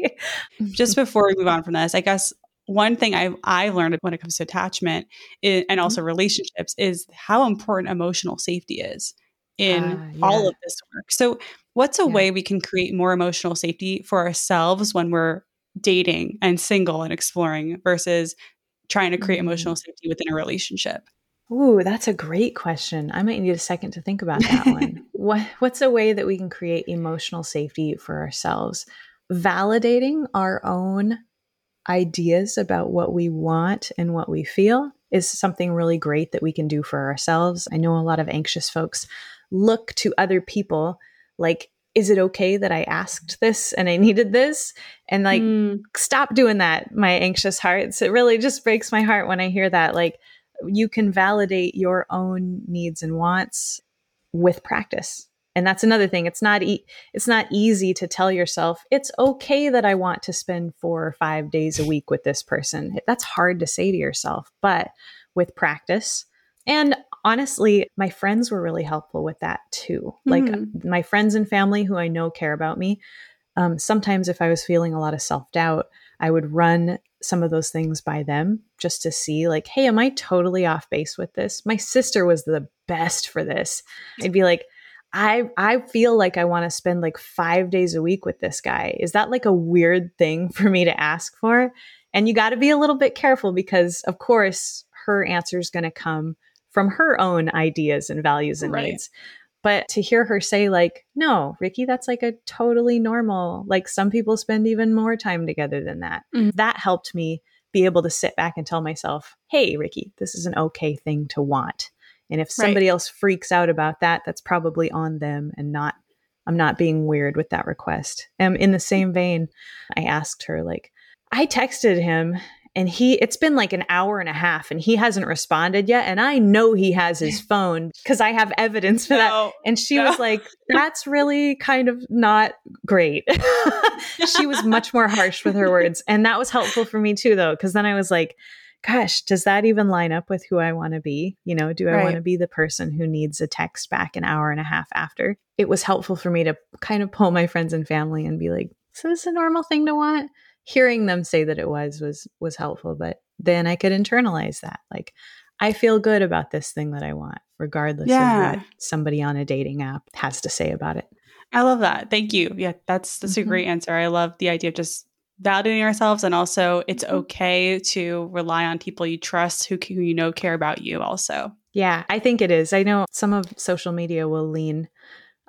B: just before we move on from this i guess one thing I I learned when it comes to attachment is, and mm-hmm. also mm-hmm. relationships is how important emotional safety is in uh, yeah. all of this work. So What's a yeah. way we can create more emotional safety for ourselves when we're dating and single and exploring versus trying to create mm-hmm. emotional safety within a relationship?
A: Ooh, that's a great question. I might need a second to think about that one. [LAUGHS] what what's a way that we can create emotional safety for ourselves? Validating our own ideas about what we want and what we feel is something really great that we can do for ourselves. I know a lot of anxious folks look to other people like is it okay that I asked this and I needed this? And like, mm. stop doing that, my anxious hearts. It really just breaks my heart when I hear that. Like, you can validate your own needs and wants with practice. And that's another thing. It's not e- it's not easy to tell yourself it's okay that I want to spend 4 or 5 days a week with this person. That's hard to say to yourself, but with practice and honestly, my friends were really helpful with that too. Like mm. my friends and family who I know care about me. Um, sometimes, if I was feeling a lot of self doubt, I would run some of those things by them just to see like hey am i totally off base with this my sister was the best for this i'd be like i i feel like i want to spend like 5 days a week with this guy is that like a weird thing for me to ask for and you got to be a little bit careful because of course her answer is going to come from her own ideas and values and right. needs but to hear her say, like, no, Rikki, that's like a totally normal, like some people spend even more time together than that. Mm-hmm. That helped me be able to sit back and tell myself, hey, Rikki, this is an okay thing to want. And if somebody right. else freaks out about that, that's probably on them and not, I'm not being weird with that request. And in the same vein, I asked her, like, I texted him and he it's been like an hour and a half and he hasn't responded yet and i know he has his [LAUGHS] phone because i have evidence for no, that and she no. was like that's really kind of not great. [LAUGHS] She was much more harsh with her words [LAUGHS] and that was helpful for me too though because then i was like gosh does that even line up with who i want to be? You know do i right. want to be the person who needs a text back an hour and a half after? It was helpful for me to kind of pull my friends and family and be like so this is a normal thing to want hearing them say that it was was was helpful but then i could internalize that like i feel good about this thing that i want regardless yeah. of what somebody on a dating app has to say about it
B: i love that thank you yeah that's that's mm-hmm. a great answer i love the idea of just validating ourselves and also it's mm-hmm. okay to rely on people you trust who, who you know care about you also
A: yeah i think it is i know some of social media will lean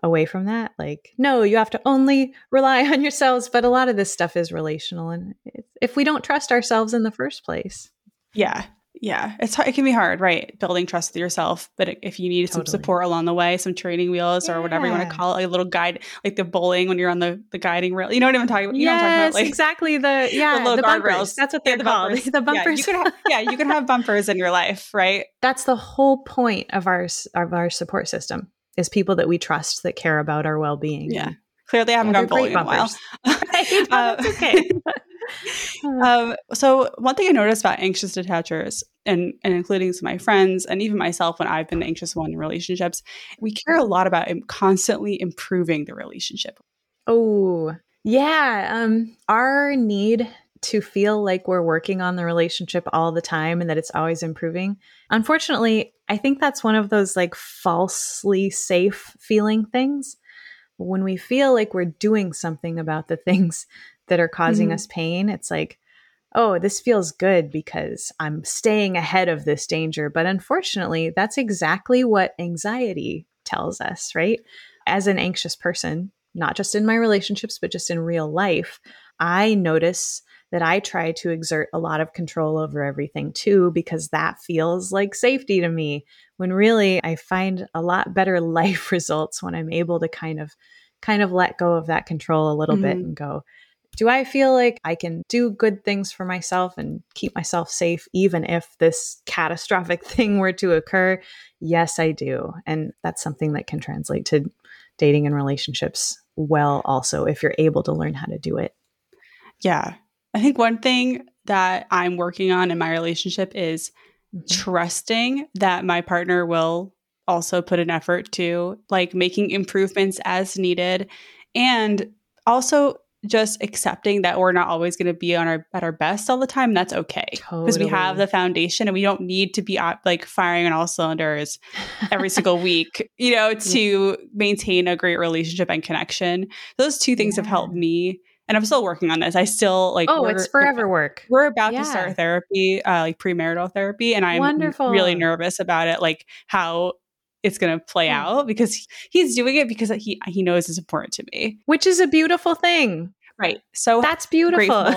A: away from that like no you have to only rely [LAUGHS] on yourselves but a lot of this stuff is relational and if we don't trust ourselves in the first place
B: yeah yeah it's it can be hard right building trust with yourself but if you need totally. some support along the way some training wheels yeah. or whatever you want to call it a little guide like the bowling when you're on the the guiding rail you know what i'm talking about
A: you yes,
B: know what I'm
A: talking about like, exactly the [LAUGHS] yeah the, bumpers that's what they're yeah, the called bumpers. [LAUGHS] the bumpers
B: yeah you, can have, yeah you can have bumpers in your life right
A: that's the whole point of our of our support system is people that we trust that care about our well being.
B: Yeah. Clearly, I haven't gone bowling in a while. [LAUGHS]
A: uh, okay. [LAUGHS] [LAUGHS]
B: um, so one thing I noticed about anxious detachers, and and including some of my friends and even myself when I've been the anxious one in relationships, we care a lot about constantly improving the relationship.
A: Oh, yeah. Um, our need to feel like we're working on the relationship all the time and that it's always improving. Unfortunately, I think that's one of those like falsely safe feeling things. When we feel like we're doing something about the [LAUGHS] things that are causing mm-hmm. us pain, it's like, oh, this feels good because I'm staying ahead of this danger. But unfortunately, that's exactly what anxiety tells us, right? As an anxious person, not just in my relationships, but just in real life, I notice that I try to exert a lot of control over everything too, because that feels like safety to me. When really I find a lot better [LAUGHS] life results when I'm able to kind of kind of let go of that control a little mm-hmm. bit and go, do I feel like I can do good things for myself and keep myself safe, even if this catastrophic [LAUGHS] thing were to occur? Yes, I do. And that's something that can translate to dating and relationships well, also, if you're able to learn how to do it.
B: Yeah. I think one thing that I'm working on in my relationship is mm-hmm. trusting that my partner will also put an effort to like making improvements as needed and also just accepting that we're not always going to be on our at our best all the time that's okay because totally. we have the foundation and we don't need to be like firing on all cylinders every single [LAUGHS] week you know to maintain a great relationship and connection those two things yeah. have helped me and I'm still working on this. I still like.
A: Oh, it's forever work.
B: We're about yeah. to start therapy, uh, like premarital therapy, and I'm Wonderful. really nervous about it, like how it's going to play yeah. out because he's doing it because he he knows it's important to me,
A: which is a beautiful thing.
B: Right. So
A: that's beautiful.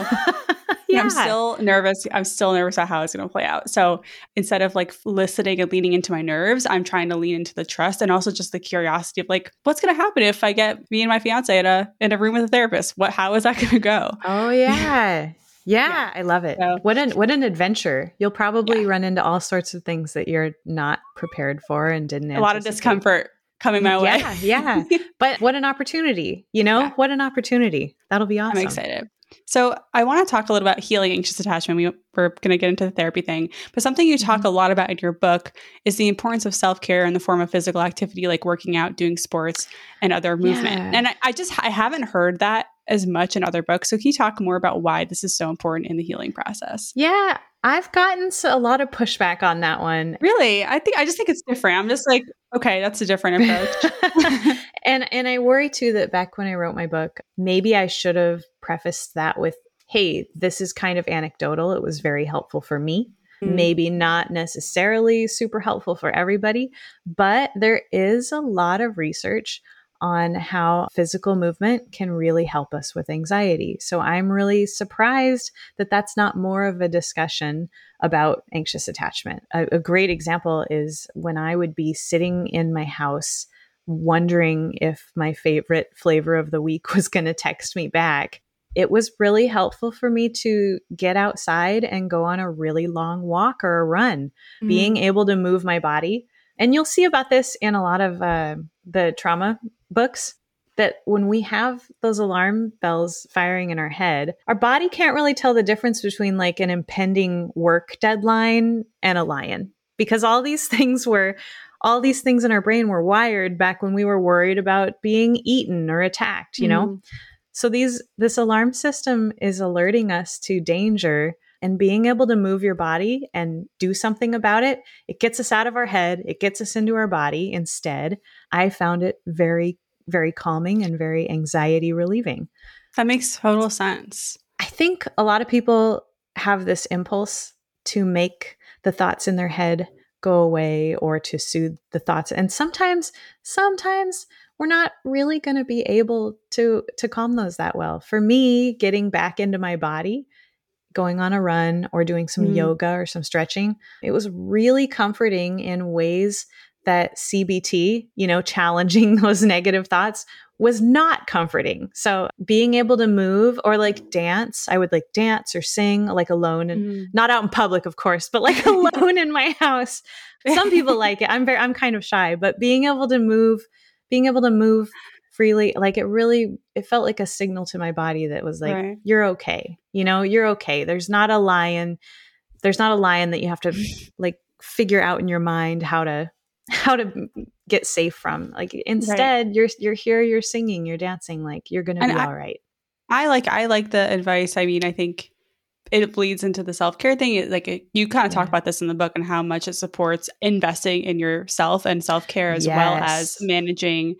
A: [LAUGHS]
B: yeah. I'm still nervous. I'm still nervous about how it's going to play out. So instead of like listening and leaning into my nerves, I'm trying to lean into the trust and also just the curiosity of like, what's going to happen if I get me and my fiance in a in a room with a therapist? What how is that [LAUGHS] going to go?
A: Oh [LAUGHS] yeah. Yeah, yeah, I love it. So, what an what an adventure! You'll probably yeah. run into all sorts of things that you're not prepared for and didn't. A
B: lot of discomfort coming my way.
A: Yeah, yeah. [LAUGHS] but what an opportunity, you know? Yeah. What an opportunity. That'll be awesome.
B: I'm excited. So I want to talk a little about healing anxious attachment. We, we're going to get into the therapy thing, but something you talk mm-hmm. a lot about in your book is the importance of self care in the form of physical activity, like working out, doing sports, and other movement. Yeah. And I, I, just I haven't heard that as much in other books. So can you talk more about why this is so important in the healing process?
A: Yeah, I've gotten a lot of pushback on that one.
B: Really? I think I just think it's different. I'm just like, okay, that's a different approach. [LAUGHS]
A: and and I worry too that back when I wrote my book, maybe I should have prefaced that with, "Hey, this is kind of anecdotal. It was very helpful for me." Mm-hmm. Maybe not necessarily super helpful for everybody, but there is a lot of research on how physical movement can really help us with anxiety. So I'm really surprised that that's not more of a discussion about anxious attachment. A, a, great example is when I would be sitting in my house wondering if my favorite flavor of the week [LAUGHS] was going to text me back. It was really helpful for me to get outside and go on a really long walk or a run. Mm-hmm. Being able to move my body and you'll see about this in a lot of uh, the trauma books that when we have those alarm bells firing in our head, our body can't really tell the difference between like an impending work deadline and a lion because all these [LAUGHS] things were all these things in our brain were wired back when we were worried about being eaten or attacked, you know? So these this alarm system is alerting us to danger and being able to move your body and do something about it, it gets us out of our head, it gets us into our body instead. I found it very, very calming and very anxiety relieving.
B: That makes total sense.
A: I think a lot of people have this impulse to make the thoughts in their head go away or to soothe the thoughts. And sometimes, sometimes we're not really going to be able to to calm those that well. For me, getting back into my body going on a run or doing some mm. yoga or some stretching. It was really comforting in ways that CBT, you know, challenging [LAUGHS] those negative thoughts was not comforting. So being able to move or like dance, I would like dance or sing like alone and mm. not out in public, of course, but like [LAUGHS] [LAUGHS] alone in my house. Some people like it. I'm very, I'm kind of shy, but being able to move, being able to move freely like it really it felt like a signal to my body that was like right. you're okay you know you're okay there's not a lion there's not a lion that you have to [LAUGHS] like figure out in your mind how to how to get safe from like instead right. you're you're here you're singing you're dancing like you're gonna and be I, all right
B: i like i like the advice i mean i think it bleeds into the self-care thing it, like it, you kind of yeah. talk about this in the book and how much it supports investing in yourself and self-care as yes. well as managing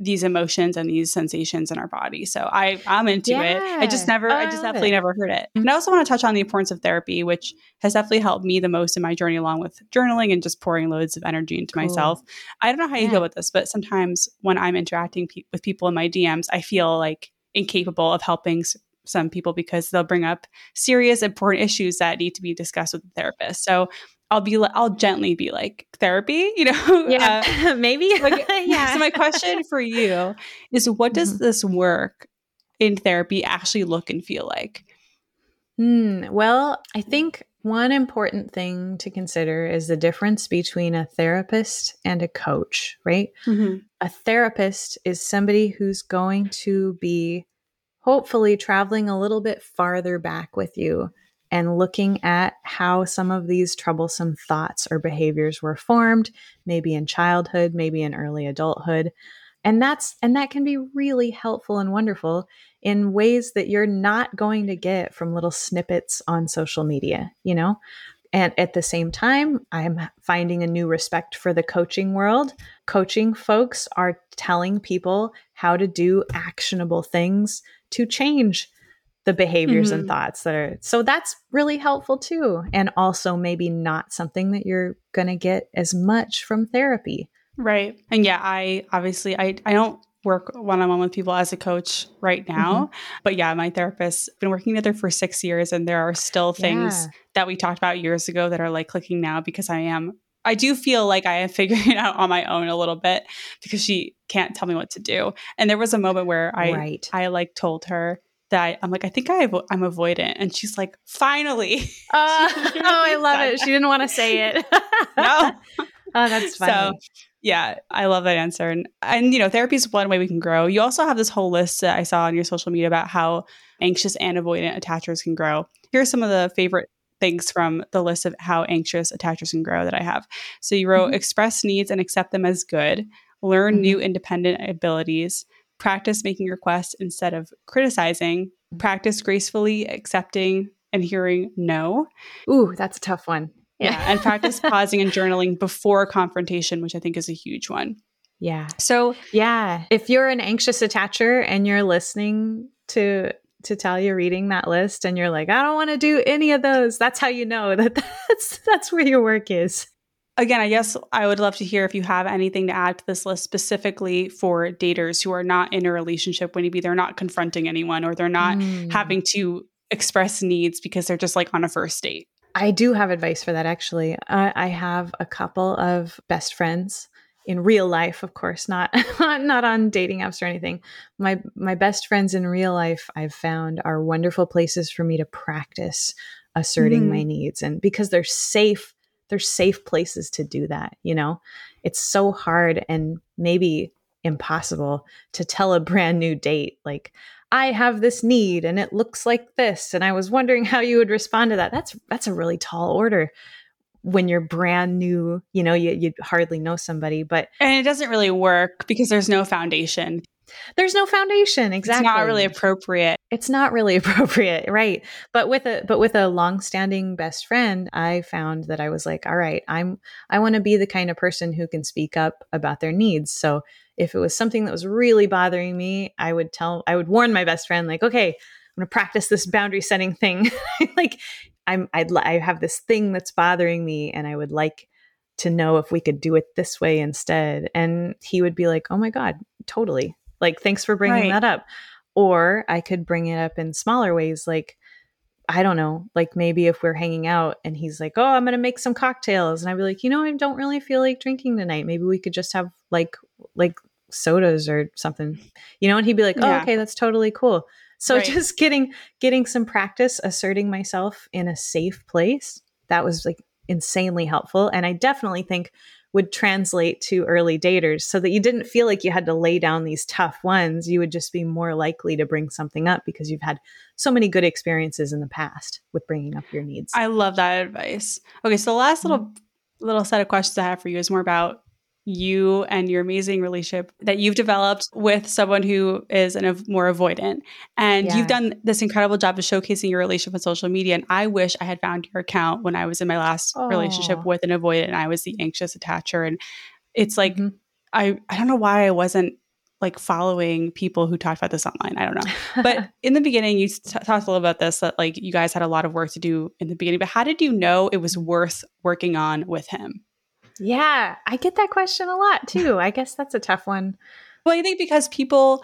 B: these emotions and these sensations in our body. So I I'm into yeah. it. I just never oh, I just definitely it. never heard it. And I mm-hmm. also want to touch on the importance of therapy, which has definitely helped me the most in my journey along with journaling and just pouring loads of energy into cool. myself. I don't know how you yeah. feel with this, but sometimes when I'm interacting pe- with people in my DMs, I feel like incapable of helping some people because they'll bring up serious important issues that need to be discussed with the therapist. So I'll be I'll gently be like therapy, [LAUGHS] you know?
A: Yeah, uh, [LAUGHS] maybe. Like, [LAUGHS]
B: yeah. So my question for you is, what does mm-hmm. this work in therapy actually look and feel like?
A: Mm, well, I think one important thing to consider is the difference between a therapist and a coach, right? Mm-hmm. A therapist is somebody who's going to be hopefully traveling a little bit farther back with you and looking at how some of these troublesome thoughts or behaviors were formed, maybe in childhood, maybe in early adulthood. And that's and that can be really helpful and wonderful in ways that you're not going to get from little snippets on social media, you know? And at the same time, I'm finding a new respect for the coaching world. Coaching folks are telling people how to do actionable things to change the behaviors mm-hmm. and thoughts that are so that's really helpful too and also maybe not something that you're going to get as much from therapy
B: right and yeah i obviously i i don't work one-on-one with people as a coach right now mm-hmm. but yeah my therapist been working together for six years and there are still things yeah. that we talked about years ago that are like clicking now because i am I do feel like I am [LAUGHS] figuring it out on my own a little bit because she can't tell me what to do. And there was a moment where I right. I like told her, that I, am like, I think I avo- I'm avoidant. And she's like, finally. [LAUGHS]
A: Uh, [LAUGHS] oh, I love it. She didn't want to say it.
B: no.
A: oh, that's funny. So,
B: yeah, I love that answer. And, and, you know, therapy is one way we can grow. You also have this whole list that I saw on your social media about how anxious and avoidant attachers can grow. Here are some of the favorite things from the list of how anxious attachers can grow that I have. So you wrote mm-hmm. express needs and accept them as good, learn mm-hmm. new independent abilities, practice making requests instead of criticizing, practice gracefully accepting and hearing no.
A: Ooh, that's a tough one.
B: Yeah. yeah. and practice [LAUGHS] pausing and journaling before confrontation, which I think is a huge one.
A: Yeah.
B: So,
A: yeah, if you're an anxious attacher and you're listening to to tell you reading that list and you're like, I don't want to do any of those, that's how you know [LAUGHS] that that's that's where your work is.
B: Again, I guess I would love to hear if you have anything to add to this list specifically for daters who are not in a relationship when maybe they're not confronting anyone or they're not mm. having to express needs because they're just like on a first date.
A: I do have advice for that actually. I, I have a couple of best friends in real life, of course, [LAUGHS] not not on dating apps or anything. My my best friends in real life I've found are wonderful places for me to practice asserting mm. my needs and because they're safe they're safe places to do that, you know. It's so hard and maybe impossible to tell a brand new date like I have this need and it looks like this and I was wondering how you would respond to that. That's that's a really tall order when you're brand new, you know, you you hardly know somebody, but
B: and it doesn't really work because there's no foundation.
A: There's no foundation, exactly.
B: It's not really appropriate.
A: It's not really [LAUGHS] appropriate, right? But with a but with a long-standing best friend, I found that I was like, all right, I'm I want to be the kind of person who can speak up about their needs. So if it was something that was really bothering me, I would tell I would warn my best friend like, okay, I'm going to practice this boundary setting thing. [LAUGHS] like I'm I'd I have this thing that's bothering me and I would like to know if we could do it this way instead. And he would be like, "Oh my god, totally. Like thanks for bringing right. that up." Or I could bring it up in smaller ways like I don't know, like maybe if we're hanging out and he's like, "Oh, I'm going to make some cocktails." And I'd be like, "You know, I don't really feel like drinking tonight. Maybe we could just have like like sodas or something." You know, and he'd be like, "Oh, yeah. okay, that's totally cool." So right. just getting getting some practice asserting myself in a safe place, that was like insanely helpful and I definitely think would translate to early daters so that you didn't feel like you had to lay down these tough ones. You would just be more likely to bring something up because you've had so many good experiences in the past with bringing up your needs.
B: I love that advice. Okay, so the last mm-hmm. little little set of questions I have for you is more about you and your amazing relationship that you've developed with someone who is an, a more avoidant. And yeah. you've done this incredible job of showcasing your relationship on social media. And I wish I had found your account when I was in my last relationship with an avoidant and I was the anxious attacher. And it's like, mm-hmm. I, I don't know why I wasn't like following people who talked about this online. I don't know. But [LAUGHS] in the beginning, you t- talked a little about this that like you guys had a lot of work to do in the beginning. But how did you know it was worth working on with him?
A: Yeah, I get that question a lot too. I guess that's a tough one.
B: Well, I think because people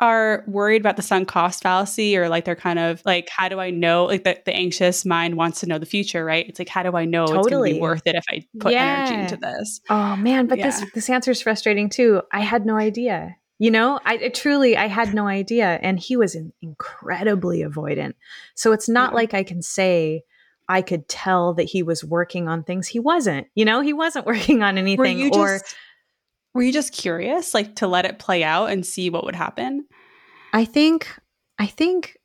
B: are worried about the sunk cost fallacy or like they're kind of like how do i know like the, the anxious mind wants to know the future right it's like how do i know totally. it's going to be worth it if i put yeah. energy into this
A: oh man but yeah. this this answer is frustrating too i had no idea you know i it truly i had no idea and he was in, incredibly avoidant so it's not yeah. like i can say I could tell that he was working on things he wasn't. You know, he wasn't [LAUGHS] working on anything
B: were
A: or
B: just, were you just curious like to let it play out and see what would happen?
A: I think I think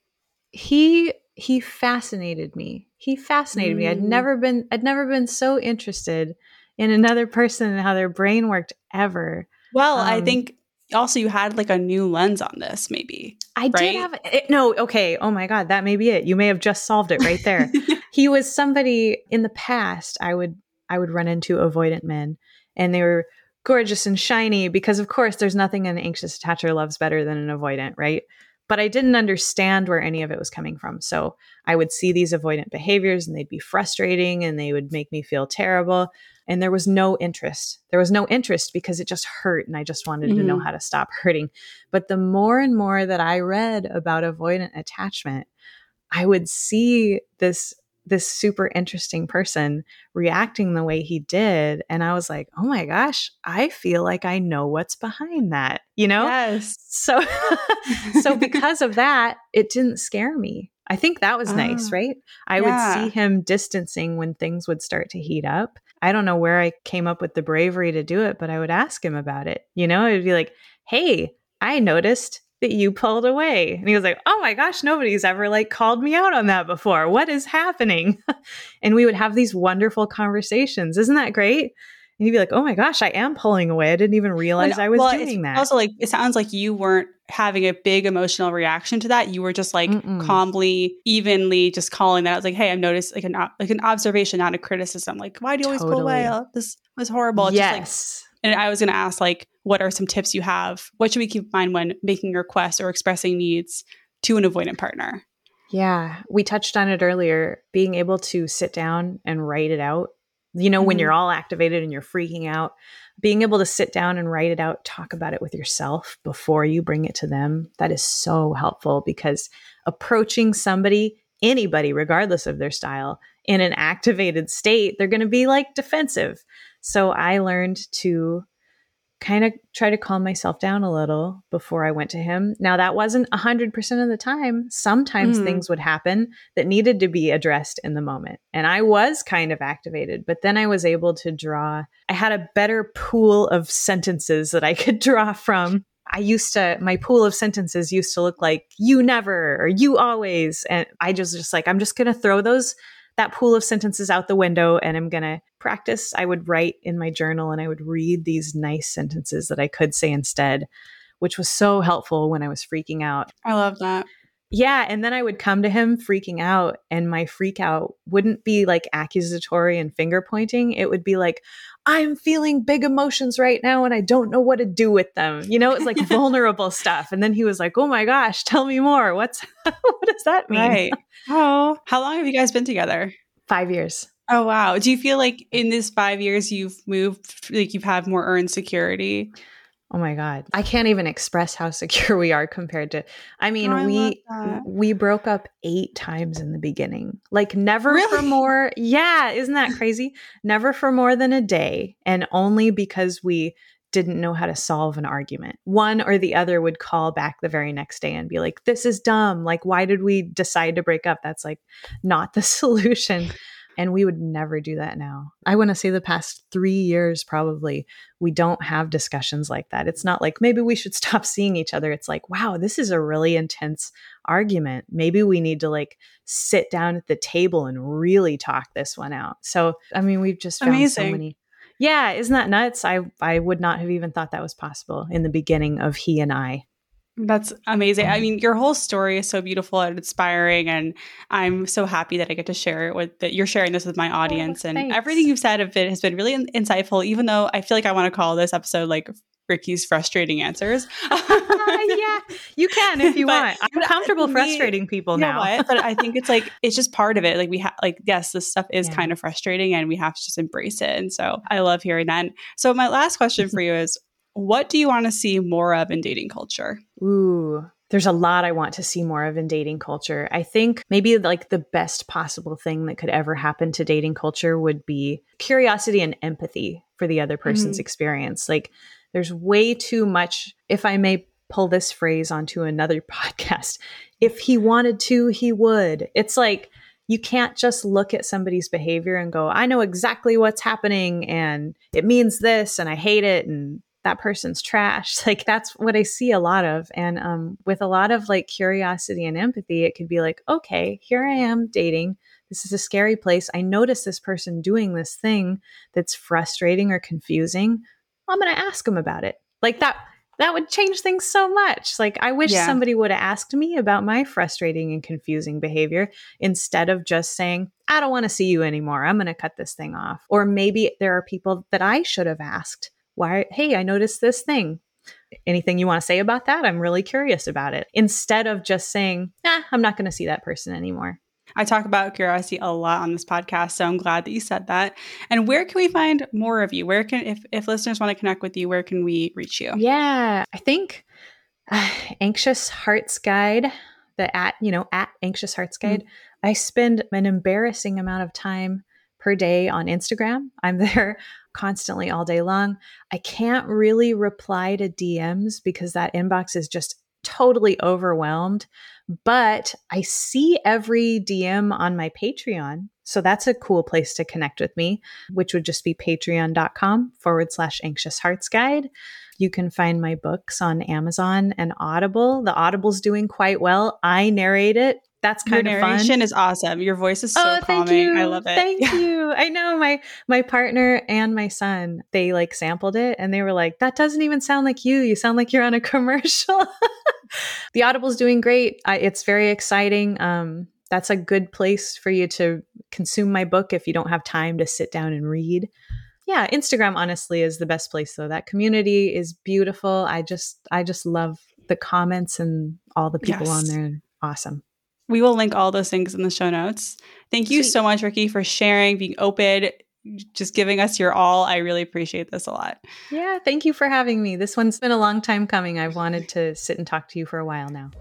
A: he he fascinated me. He fascinated mm. me. I'd mm. never been I'd never been so interested in another person and how their brain worked ever.
B: Well, um, I think also you had like a new lens on this maybe
A: i right? did have it, no okay oh my god that may be it you may have just solved it right there [LAUGHS] he was somebody in the past i would i would run into avoidant men and they were gorgeous and shiny because of course there's nothing an anxious attacher loves better than an avoidant right but I didn't understand where any of it was coming from. So I would see these avoidant behaviors and they'd be frustrating and they would make me feel terrible. And there was no interest. There was no interest because it just hurt and I just wanted mm-hmm. to know mm-hmm. how to stop [LAUGHS] hurting. But the more and more that I read about avoidant attachment, I would see this this super interesting person reacting the way he did and i was like oh my gosh i feel like i know what's behind that you know?
B: Yes.
A: So [LAUGHS] so because of that it didn't scare me. I think that was nice ah, right? I yeah. would see him distancing when things would start to heat up. I don't know where i came up with the bravery to do it but i would ask him about it you know? It'd be like hey i noticed that you pulled away. And he was like, Oh my gosh, nobody's ever like called me out on that before. What is happening? [LAUGHS] and we would have these wonderful conversations. Isn't that great? And he'd be like, "Oh my gosh, I am pulling away. I didn't even realize I was
B: well,
A: doing that."
B: Also, like it sounds like you weren't having a big emotional reaction to that. You were just like
A: Mm-mm.
B: calmly, evenly, just calling that. I was like, "Hey, I've noticed like an like an observation, not a criticism. Like, why do you always pull away? Oh, this was horrible." It's just, like,
A: yes.
B: and I was going to ask, like, what are some tips you have? What should we keep in mind when making requests or expressing needs to an avoidant partner?
A: Yeah, we touched on it earlier. Being able to sit down and write it out. You know, when
B: Mhm.
A: you're all activated and you're freaking out, being able to sit down and write it out, talk about it with yourself before you bring it to them, that is so helpful because approaching somebody, anybody, regardless of their style, in an activated state, they're going to be like defensive. So I learned to kind of try to calm myself down a little before I went to him. Now, that wasn't 100% of the time. Sometimes
B: Mhm.
A: things would happen that needed to be addressed in the moment. And I was kind of activated, but then I was able to draw, I had a better pool of sentences that I [LAUGHS] could draw from. I used to, my pool of sentences used to look like you never or you always. And I just, just like, I'm just going to throw those that pool of sentences out the window and I'm going to practice. I would write in my journal and I would read these nice sentences that I could say instead, which was so helpful when I was freaking out.
B: I love that.
A: Yeah. And then I would come to him freaking out, and my freak out wouldn't be like accusatory and finger pointing. It would be like, I'm feeling big emotions right now and I don't know what to do with them. You know, it's like [LAUGHS] vulnerable stuff. And then he was like, Oh my gosh, tell me more. What's [LAUGHS] what does that mean?
B: Right. [LAUGHS] Oh, how long have you guys been together?
A: Five years.
B: Oh wow. Do you feel like in this five years you've moved like you've had more earned security?
A: Oh my god. I can't even express how [LAUGHS] secure we are compared to I mean,
B: Oh, I
A: we we broke up 8 times in the beginning. Like never for more. Yeah, isn't that crazy? never for more than a day and only because we didn't know how to solve an argument. One or the other would call back the very next day and be like, "This is dumb. Like why did we decide to break up? That's like not the [LAUGHS] solution." And we would never do that now. I want to say the past 3 years probably we don't have discussions like that. It's not like maybe we should [LAUGHS] stop seeing each other. It's like, wow, this is a really intense argument. Maybe we need to like sit down at the table and really talk this one out. So, I mean, we've just found so
B: Amazing.
A: many. Yeah, isn't that nuts? I I would not have even thought that was possible in the beginning of he and I.
B: That's amazing. I mean, your whole story is so beautiful and inspiring, and I'm so happy that I get to share it with that you're sharing this with my oh, audience. and everything you've said of it has been really in- insightful. Even though I feel like I want to call this episode like Rikki's frustrating answers. [LAUGHS]
A: yeah, you can if you
B: But-
A: want. I'm comfortable frustrating people now.
B: what? But I think it's like it's just part of it. Like we have like yes, this stuff is
A: Yeah.
B: kind of frustrating and we have to just embrace it. And so I love hearing that. So my last question for you is what do you want to see more of in dating culture?
A: Ooh, there's a lot I want to see more of in dating culture. I think maybe like the best possible thing that could ever happen to dating culture would be curiosity and empathy for the other person's
B: Mhm.
A: experience. Like there's way too much, if I may pull this phrase onto another [LAUGHS] podcast, if he wanted to, he would. It's like, you can't just look at somebody's behavior and go, I know exactly what's happening and it means this and I hate it and that person's trash. [LAUGHS] Like that's what I see a lot of. And um, with a lot of like curiosity and empathy, it could be like, okay, here I am dating. This is a scary place. I notice this person doing this thing that's frustrating or confusing. I'm going to ask them about it. Like that that would change things so much. Like I wish
B: Yeah.
A: somebody would have asked me about my frustrating and confusing behavior instead of just saying, I don't want to see you anymore. I'm going to cut this thing off. Or maybe there are people that I should have asked, why, hey, I noticed this thing. Anything you want to say about that? I'm really curious about it. Instead of just saying, nah, I'm not going to see that person anymore.
B: I talk about curiosity a lot on this podcast, so I'm glad that you said that. And where can we find more of you? Where can if if listeners want to connect with you, where can we reach you?
A: Yeah, I think uh, Anxious Hearts Guide, the at, you know, at Anxious Hearts Guide, I spend an embarrassing amount of time per day on Instagram. I'm [LAUGHS] there constantly all day long. I can't really reply to DMs because that inbox is just totally overwhelmed, but I see every DM on my Patreon. So that's a cool place to connect with me, which would just be patreon.com forward slash anxious hearts guide. You can find my books on Amazon and Audible. The Audible's doing quite well. I narrate it. That's kind
B: Your
A: of fun.
B: narration is awesome. Your voice is so
A: oh,
B: calming.
A: thank you.
B: I love it.
A: Thank you. I know my my partner and my son, they like sampled it and they were like, that doesn't even sound like you. You sound like you're on a [LAUGHS] commercial. the Audible's doing great. I, it's very exciting. Um, that's a good place for you to consume my book if you don't have time to sit down and read. Yeah, Instagram honestly is the best place though. That community is beautiful. I just I just love the comments and all the people
B: Yes.
A: on there. Awesome.
B: We will link all those things in the show notes. Thank you
A: Sweet.
B: so much, Rikki, for sharing, being open, just giving us your all. I really appreciate this a lot.
A: Yeah, thank you for having me. This one's been a long time coming. I've wanted to sit and talk to you for a while now.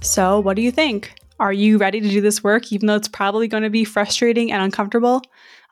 B: So, what do you think? Are you ready to do this work, even though it's probably going to be frustrating and uncomfortable?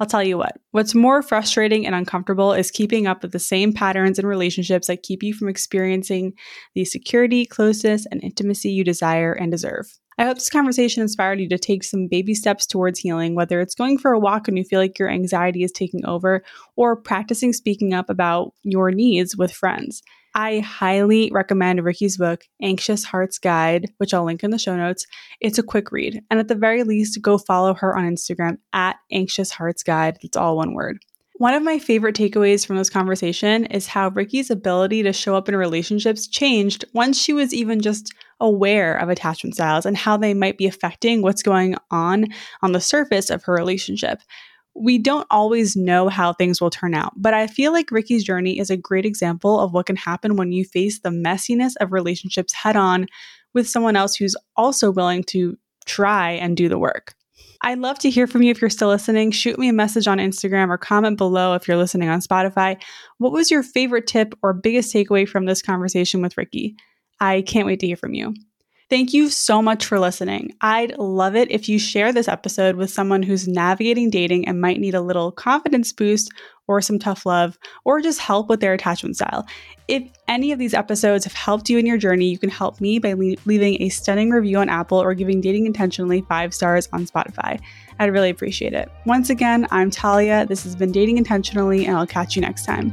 B: I'll tell you what, what's more frustrating and uncomfortable is keeping up with the same patterns and relationships that keep you from experiencing the security, closeness, and intimacy you desire and deserve. I hope this conversation inspired you to take some baby steps towards healing, whether it's going for a walk and you feel like your anxiety is taking over, or practicing speaking up about your needs with friends. I highly recommend Rikki's book, Anxious Hearts Guide, which I'll link in the show notes. It's a quick read. And at the very least, go follow her on Instagram at Anxious Hearts Guide. It's all one word. One of my favorite takeaways from this conversation is how Rikki's ability to show up in relationships changed once she was even just aware of attachment styles and how they might be affecting what's going on on the surface of her relationship we don't always know how things will turn out, but I feel like Rikki's journey is a great example of what can happen when you face the messiness of relationships head on with someone else who's also willing to try and do the work. I'd love to hear from you if you're still listening. Shoot me a message on Instagram or comment below if you're listening on Spotify. What was your favorite tip or biggest takeaway from this conversation with Rikki? I can't wait to hear from you. Thank you so much for listening. I'd love it if you share this episode with someone who's navigating dating and might need a little confidence boost or some tough love or just help with their attachment style. If any of these episodes have helped you in your journey, you can help me by le- leaving a stunning review on Apple or giving Dating Intentionally five stars on Spotify. I'd really appreciate it. Once again, I'm Talia. This has been Dating Intentionally, and I'll catch you next time.